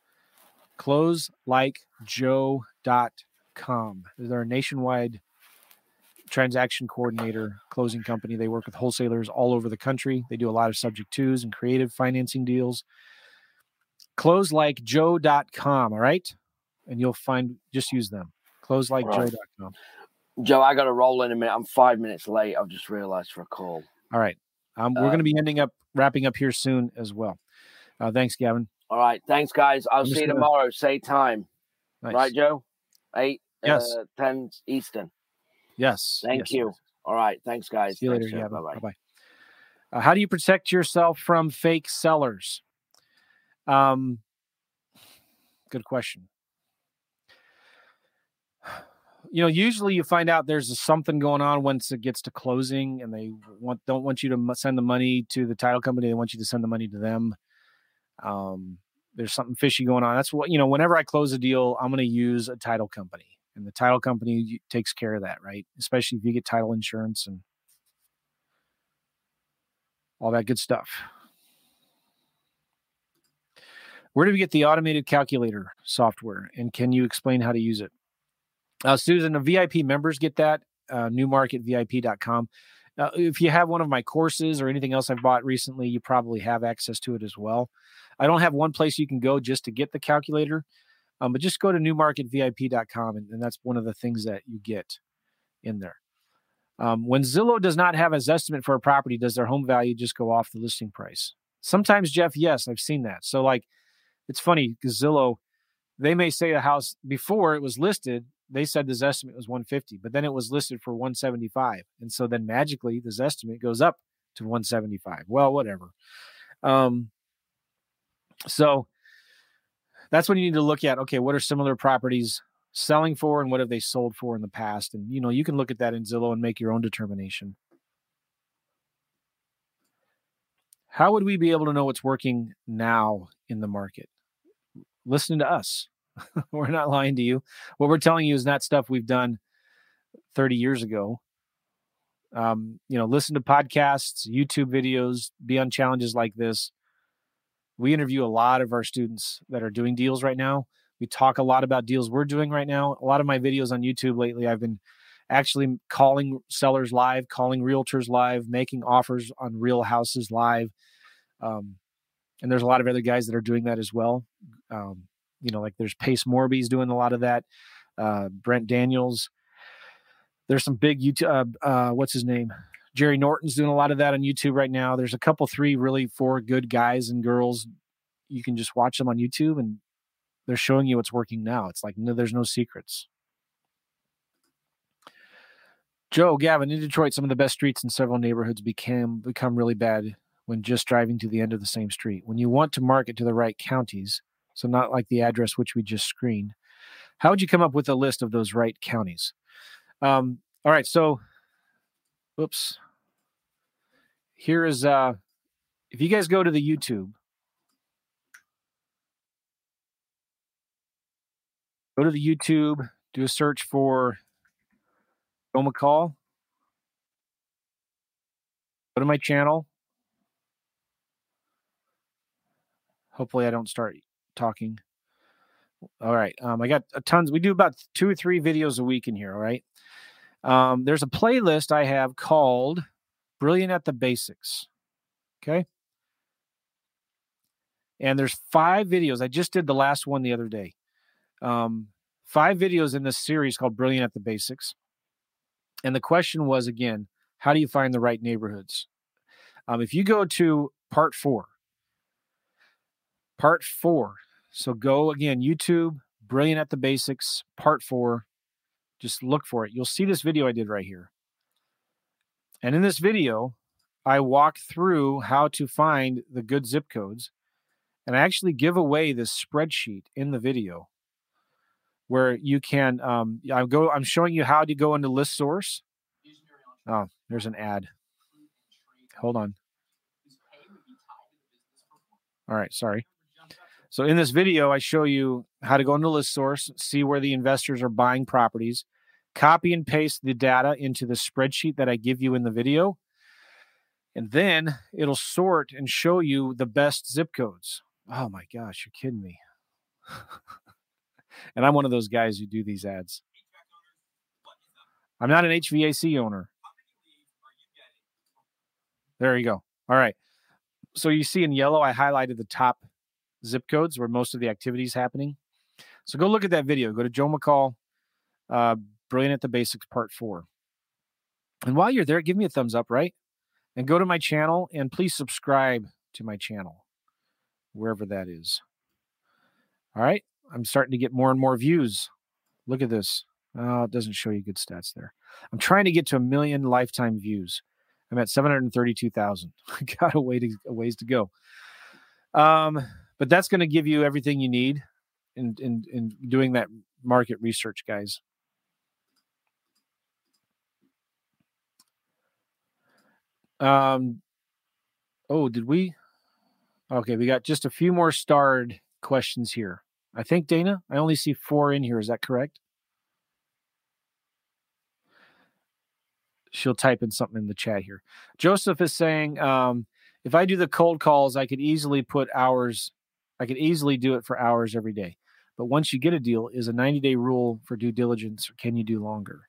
Closelikejoe.com. They're a nationwide transaction coordinator closing company. They work with wholesalers all over the country. They do a lot of subject twos and creative financing deals. Closelikejoe.com, all right? And you'll find just use them. Closelikejoe.com. Joe, I got to roll in a minute. I'm five minutes late. I've just realized for a call. All right. Um, we're uh, going to be ending up wrapping up here soon as well. Uh, thanks, Gavin. All right. Thanks, guys. I'll I'm see you tomorrow. Say time. Nice. Right, Joe? 8, yes. Uh, 10 Eastern. Yes. Thank yes, you. All right. Thanks, guys. See you Thanks, later. Yeah. Bye bye. Uh, how do you protect yourself from fake sellers? Um, good question. You know, usually you find out there's something going on once it gets to closing, and they want don't want you to send the money to the title company. They want you to send the money to them. Um, there's something fishy going on. That's what you know. Whenever I close a deal, I'm going to use a title company and the title company takes care of that, right? Especially if you get title insurance and all that good stuff. Where do we get the automated calculator software, and can you explain how to use it? Uh, Susan, the VIP members get that. Uh, newmarketvip.com. Uh, if you have one of my courses or anything else I've bought recently, you probably have access to it as well. I don't have one place you can go just to get the calculator. Um, but just go to newmarketvip.com, and, and that's one of the things that you get in there. Um, when Zillow does not have a Zestimate for a property, does their home value just go off the listing price? Sometimes, Jeff, yes, I've seen that. So, like, it's funny because Zillow, they may say a house before it was listed, they said this estimate was 150, but then it was listed for 175. And so then magically this estimate goes up to 175. Well, whatever. Um, so that's when you need to look at okay, what are similar properties selling for and what have they sold for in the past? And you know, you can look at that in Zillow and make your own determination. How would we be able to know what's working now in the market? Listening to us. we're not lying to you. What we're telling you is not stuff we've done 30 years ago. Um, you know, listen to podcasts, YouTube videos, be on challenges like this we interview a lot of our students that are doing deals right now. We talk a lot about deals we're doing right now. A lot of my videos on YouTube lately, I've been actually calling sellers live, calling realtors live, making offers on real houses live. Um, and there's a lot of other guys that are doing that as well. Um, you know, like there's Pace Morby's doing a lot of that. Uh, Brent Daniels. There's some big YouTube. Uh, uh, what's his name? Jerry Norton's doing a lot of that on YouTube right now. There's a couple, three, really four good guys and girls. You can just watch them on YouTube, and they're showing you what's working now. It's like no, there's no secrets. Joe, Gavin, in Detroit, some of the best streets in several neighborhoods became become really bad when just driving to the end of the same street. When you want to market to the right counties, so not like the address which we just screened, how would you come up with a list of those right counties? Um, all right, so, whoops. Here is uh, if you guys go to the YouTube, go to the YouTube, do a search for Joe McCall. Go to my channel. Hopefully, I don't start talking. All right. Um, I got a tons. We do about two or three videos a week in here. All right. Um, there's a playlist I have called Brilliant at the Basics. Okay. And there's five videos. I just did the last one the other day. Um, five videos in this series called Brilliant at the Basics. And the question was again, how do you find the right neighborhoods? Um, if you go to part four, part four, so go again, YouTube, Brilliant at the Basics, part four. Just look for it. You'll see this video I did right here. And in this video, I walk through how to find the good zip codes. And I actually give away this spreadsheet in the video where you can um I go I'm showing you how to go into ListSource. Oh, there's an ad. Hold on. All right, sorry. So in this video, I show you how to go into ListSource, see where the investors are buying properties, copy and paste the data into the spreadsheet that I give you in the video. And then it'll sort and show you the best zip codes. Oh my gosh, you're kidding me. and I'm one of those guys who do these ads. I'm not an HVAC owner. There you go. All right. So you see in yellow, I highlighted the top zip codes where most of the activity is happening. So go look at that video. Go to Joe McCall, uh, Brilliant at the Basics, Part Four. And while you're there, give me a thumbs up, right? And go to my channel and please subscribe to my channel, wherever that is. All right. I'm starting to get more and more views. Look at this. Oh, it doesn't show you good stats there. I'm trying to get to a million lifetime views. I'm at 732,000. Got a way to a ways to go. Um, but that's going to give you everything you need in, in in doing that market research, guys. Um, oh, did we? Okay, we got just a few more starred questions here. I think Dana, I only see four in here. Is that correct? She'll type in something in the chat here. Joseph is saying, um, if I do the cold calls, I could easily put hours, I could easily do it for hours every day. But once you get a deal, is a 90 day rule for due diligence, or can you do longer?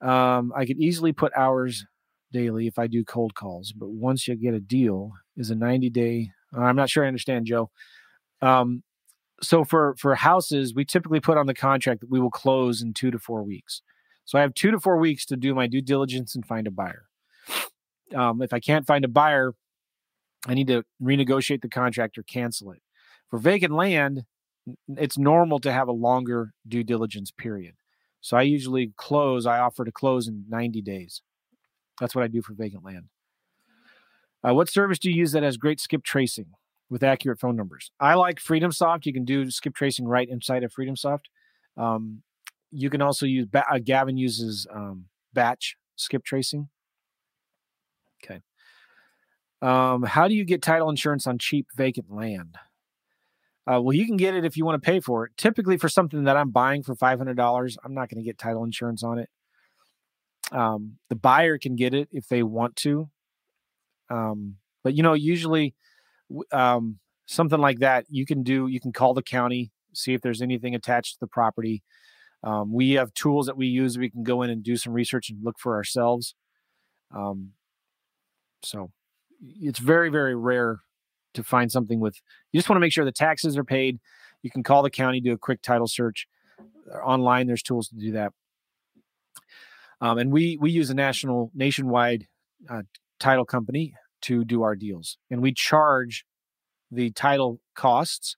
Um, I could easily put hours daily if I do cold calls, but once you get a deal, is a 90 day. I'm not sure I understand, Joe. Um, so for for houses, we typically put on the contract that we will close in two to four weeks. So I have two to four weeks to do my due diligence and find a buyer. Um, if I can't find a buyer, I need to renegotiate the contract or cancel it. For vacant land, it's normal to have a longer due diligence period. So I usually close, I offer to close in 90 days. That's what I do for vacant land. Uh, what service do you use that has great skip tracing with accurate phone numbers? I like FreedomSoft. You can do skip tracing right inside of FreedomSoft. Um, you can also use, uh, Gavin uses um, batch skip tracing. Um, how do you get title insurance on cheap vacant land? Uh, well, you can get it if you want to pay for it. Typically, for something that I'm buying for five hundred dollars, I'm not going to get title insurance on it. Um, the buyer can get it if they want to, um, but you know, usually um, something like that you can do. You can call the county see if there's anything attached to the property. Um, we have tools that we use. We can go in and do some research and look for ourselves. Um, so it's very, very rare to find something with. You just want to make sure the taxes are paid. You can call the county, do a quick title search online. There's tools to do that. Um, and we we use a national nationwide uh, title company to do our deals, and we charge the title costs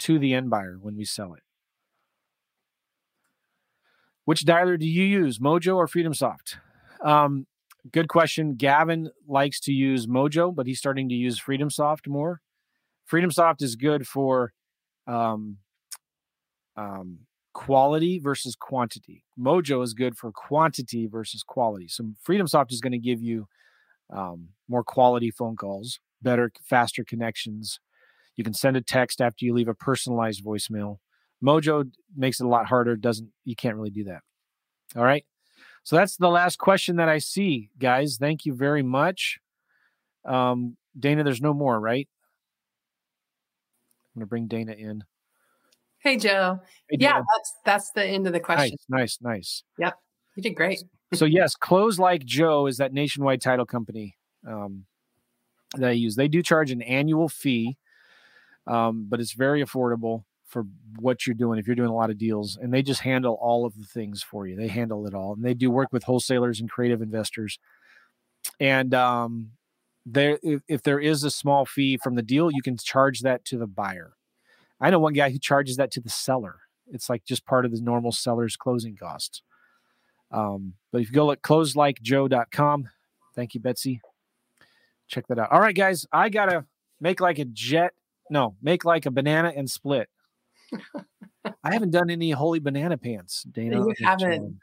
to the end buyer when we sell it. Which dialer do you use, Mojo or FreedomSoft? Um, good question. Gavin likes to use Mojo, but he's starting to use FreedomSoft more. FreedomSoft is good for um, um, quality versus quantity. Mojo is good for quantity versus quality. So FreedomSoft is going to give you um, more quality phone calls, better, faster connections. You can send a text after you leave a personalized voicemail. Mojo makes it a lot harder. Doesn't you can't really do that. All right. So that's the last question that I see, guys. Thank you very much. Um, Dana, there's no more, right? I'm gonna bring Dana in. Hey Joe. Hey, yeah, that's that's the end of the question. Nice, nice, nice. Yep. You did great. so yes, Close Like Joe is that nationwide title company um, that I use. They do charge an annual fee, um, but it's very affordable for what you're doing if you're doing a lot of deals and they just handle all of the things for you. They handle it all and they do work with wholesalers and creative investors. And um, there if, if there is a small fee from the deal you can charge that to the buyer. I know one guy who charges that to the seller. It's like just part of the normal seller's closing costs. Um, but if you go at closelikejoe.com thank you betsy. Check that out. All right guys i gotta make like a jet no make like a banana and split I haven't done any holy banana pants, Dana. You haven't.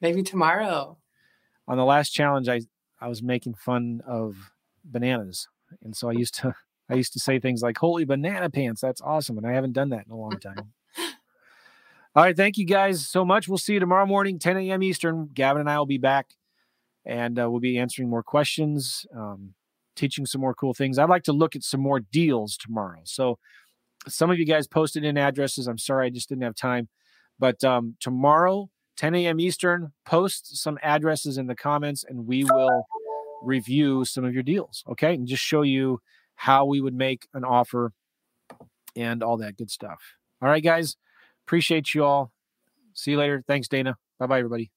Maybe tomorrow. On the last challenge, I I was making fun of bananas, and so I used to I used to say things like "holy banana pants." That's awesome, and I haven't done that in a long time. All right, thank you guys so much. We'll see you tomorrow morning, 10 a.m. Eastern. Gavin and I will be back, and uh, we'll be answering more questions, um, teaching some more cool things. I'd like to look at some more deals tomorrow. So some of you guys posted in addresses. I'm sorry, I just didn't have time. But um, tomorrow, 10 a.m. Eastern, post some addresses in the comments and we will review some of your deals. Okay. And just show you how we would make an offer and all that good stuff. All right, guys. Appreciate you all. See you later. Thanks, Dana. Bye bye, everybody.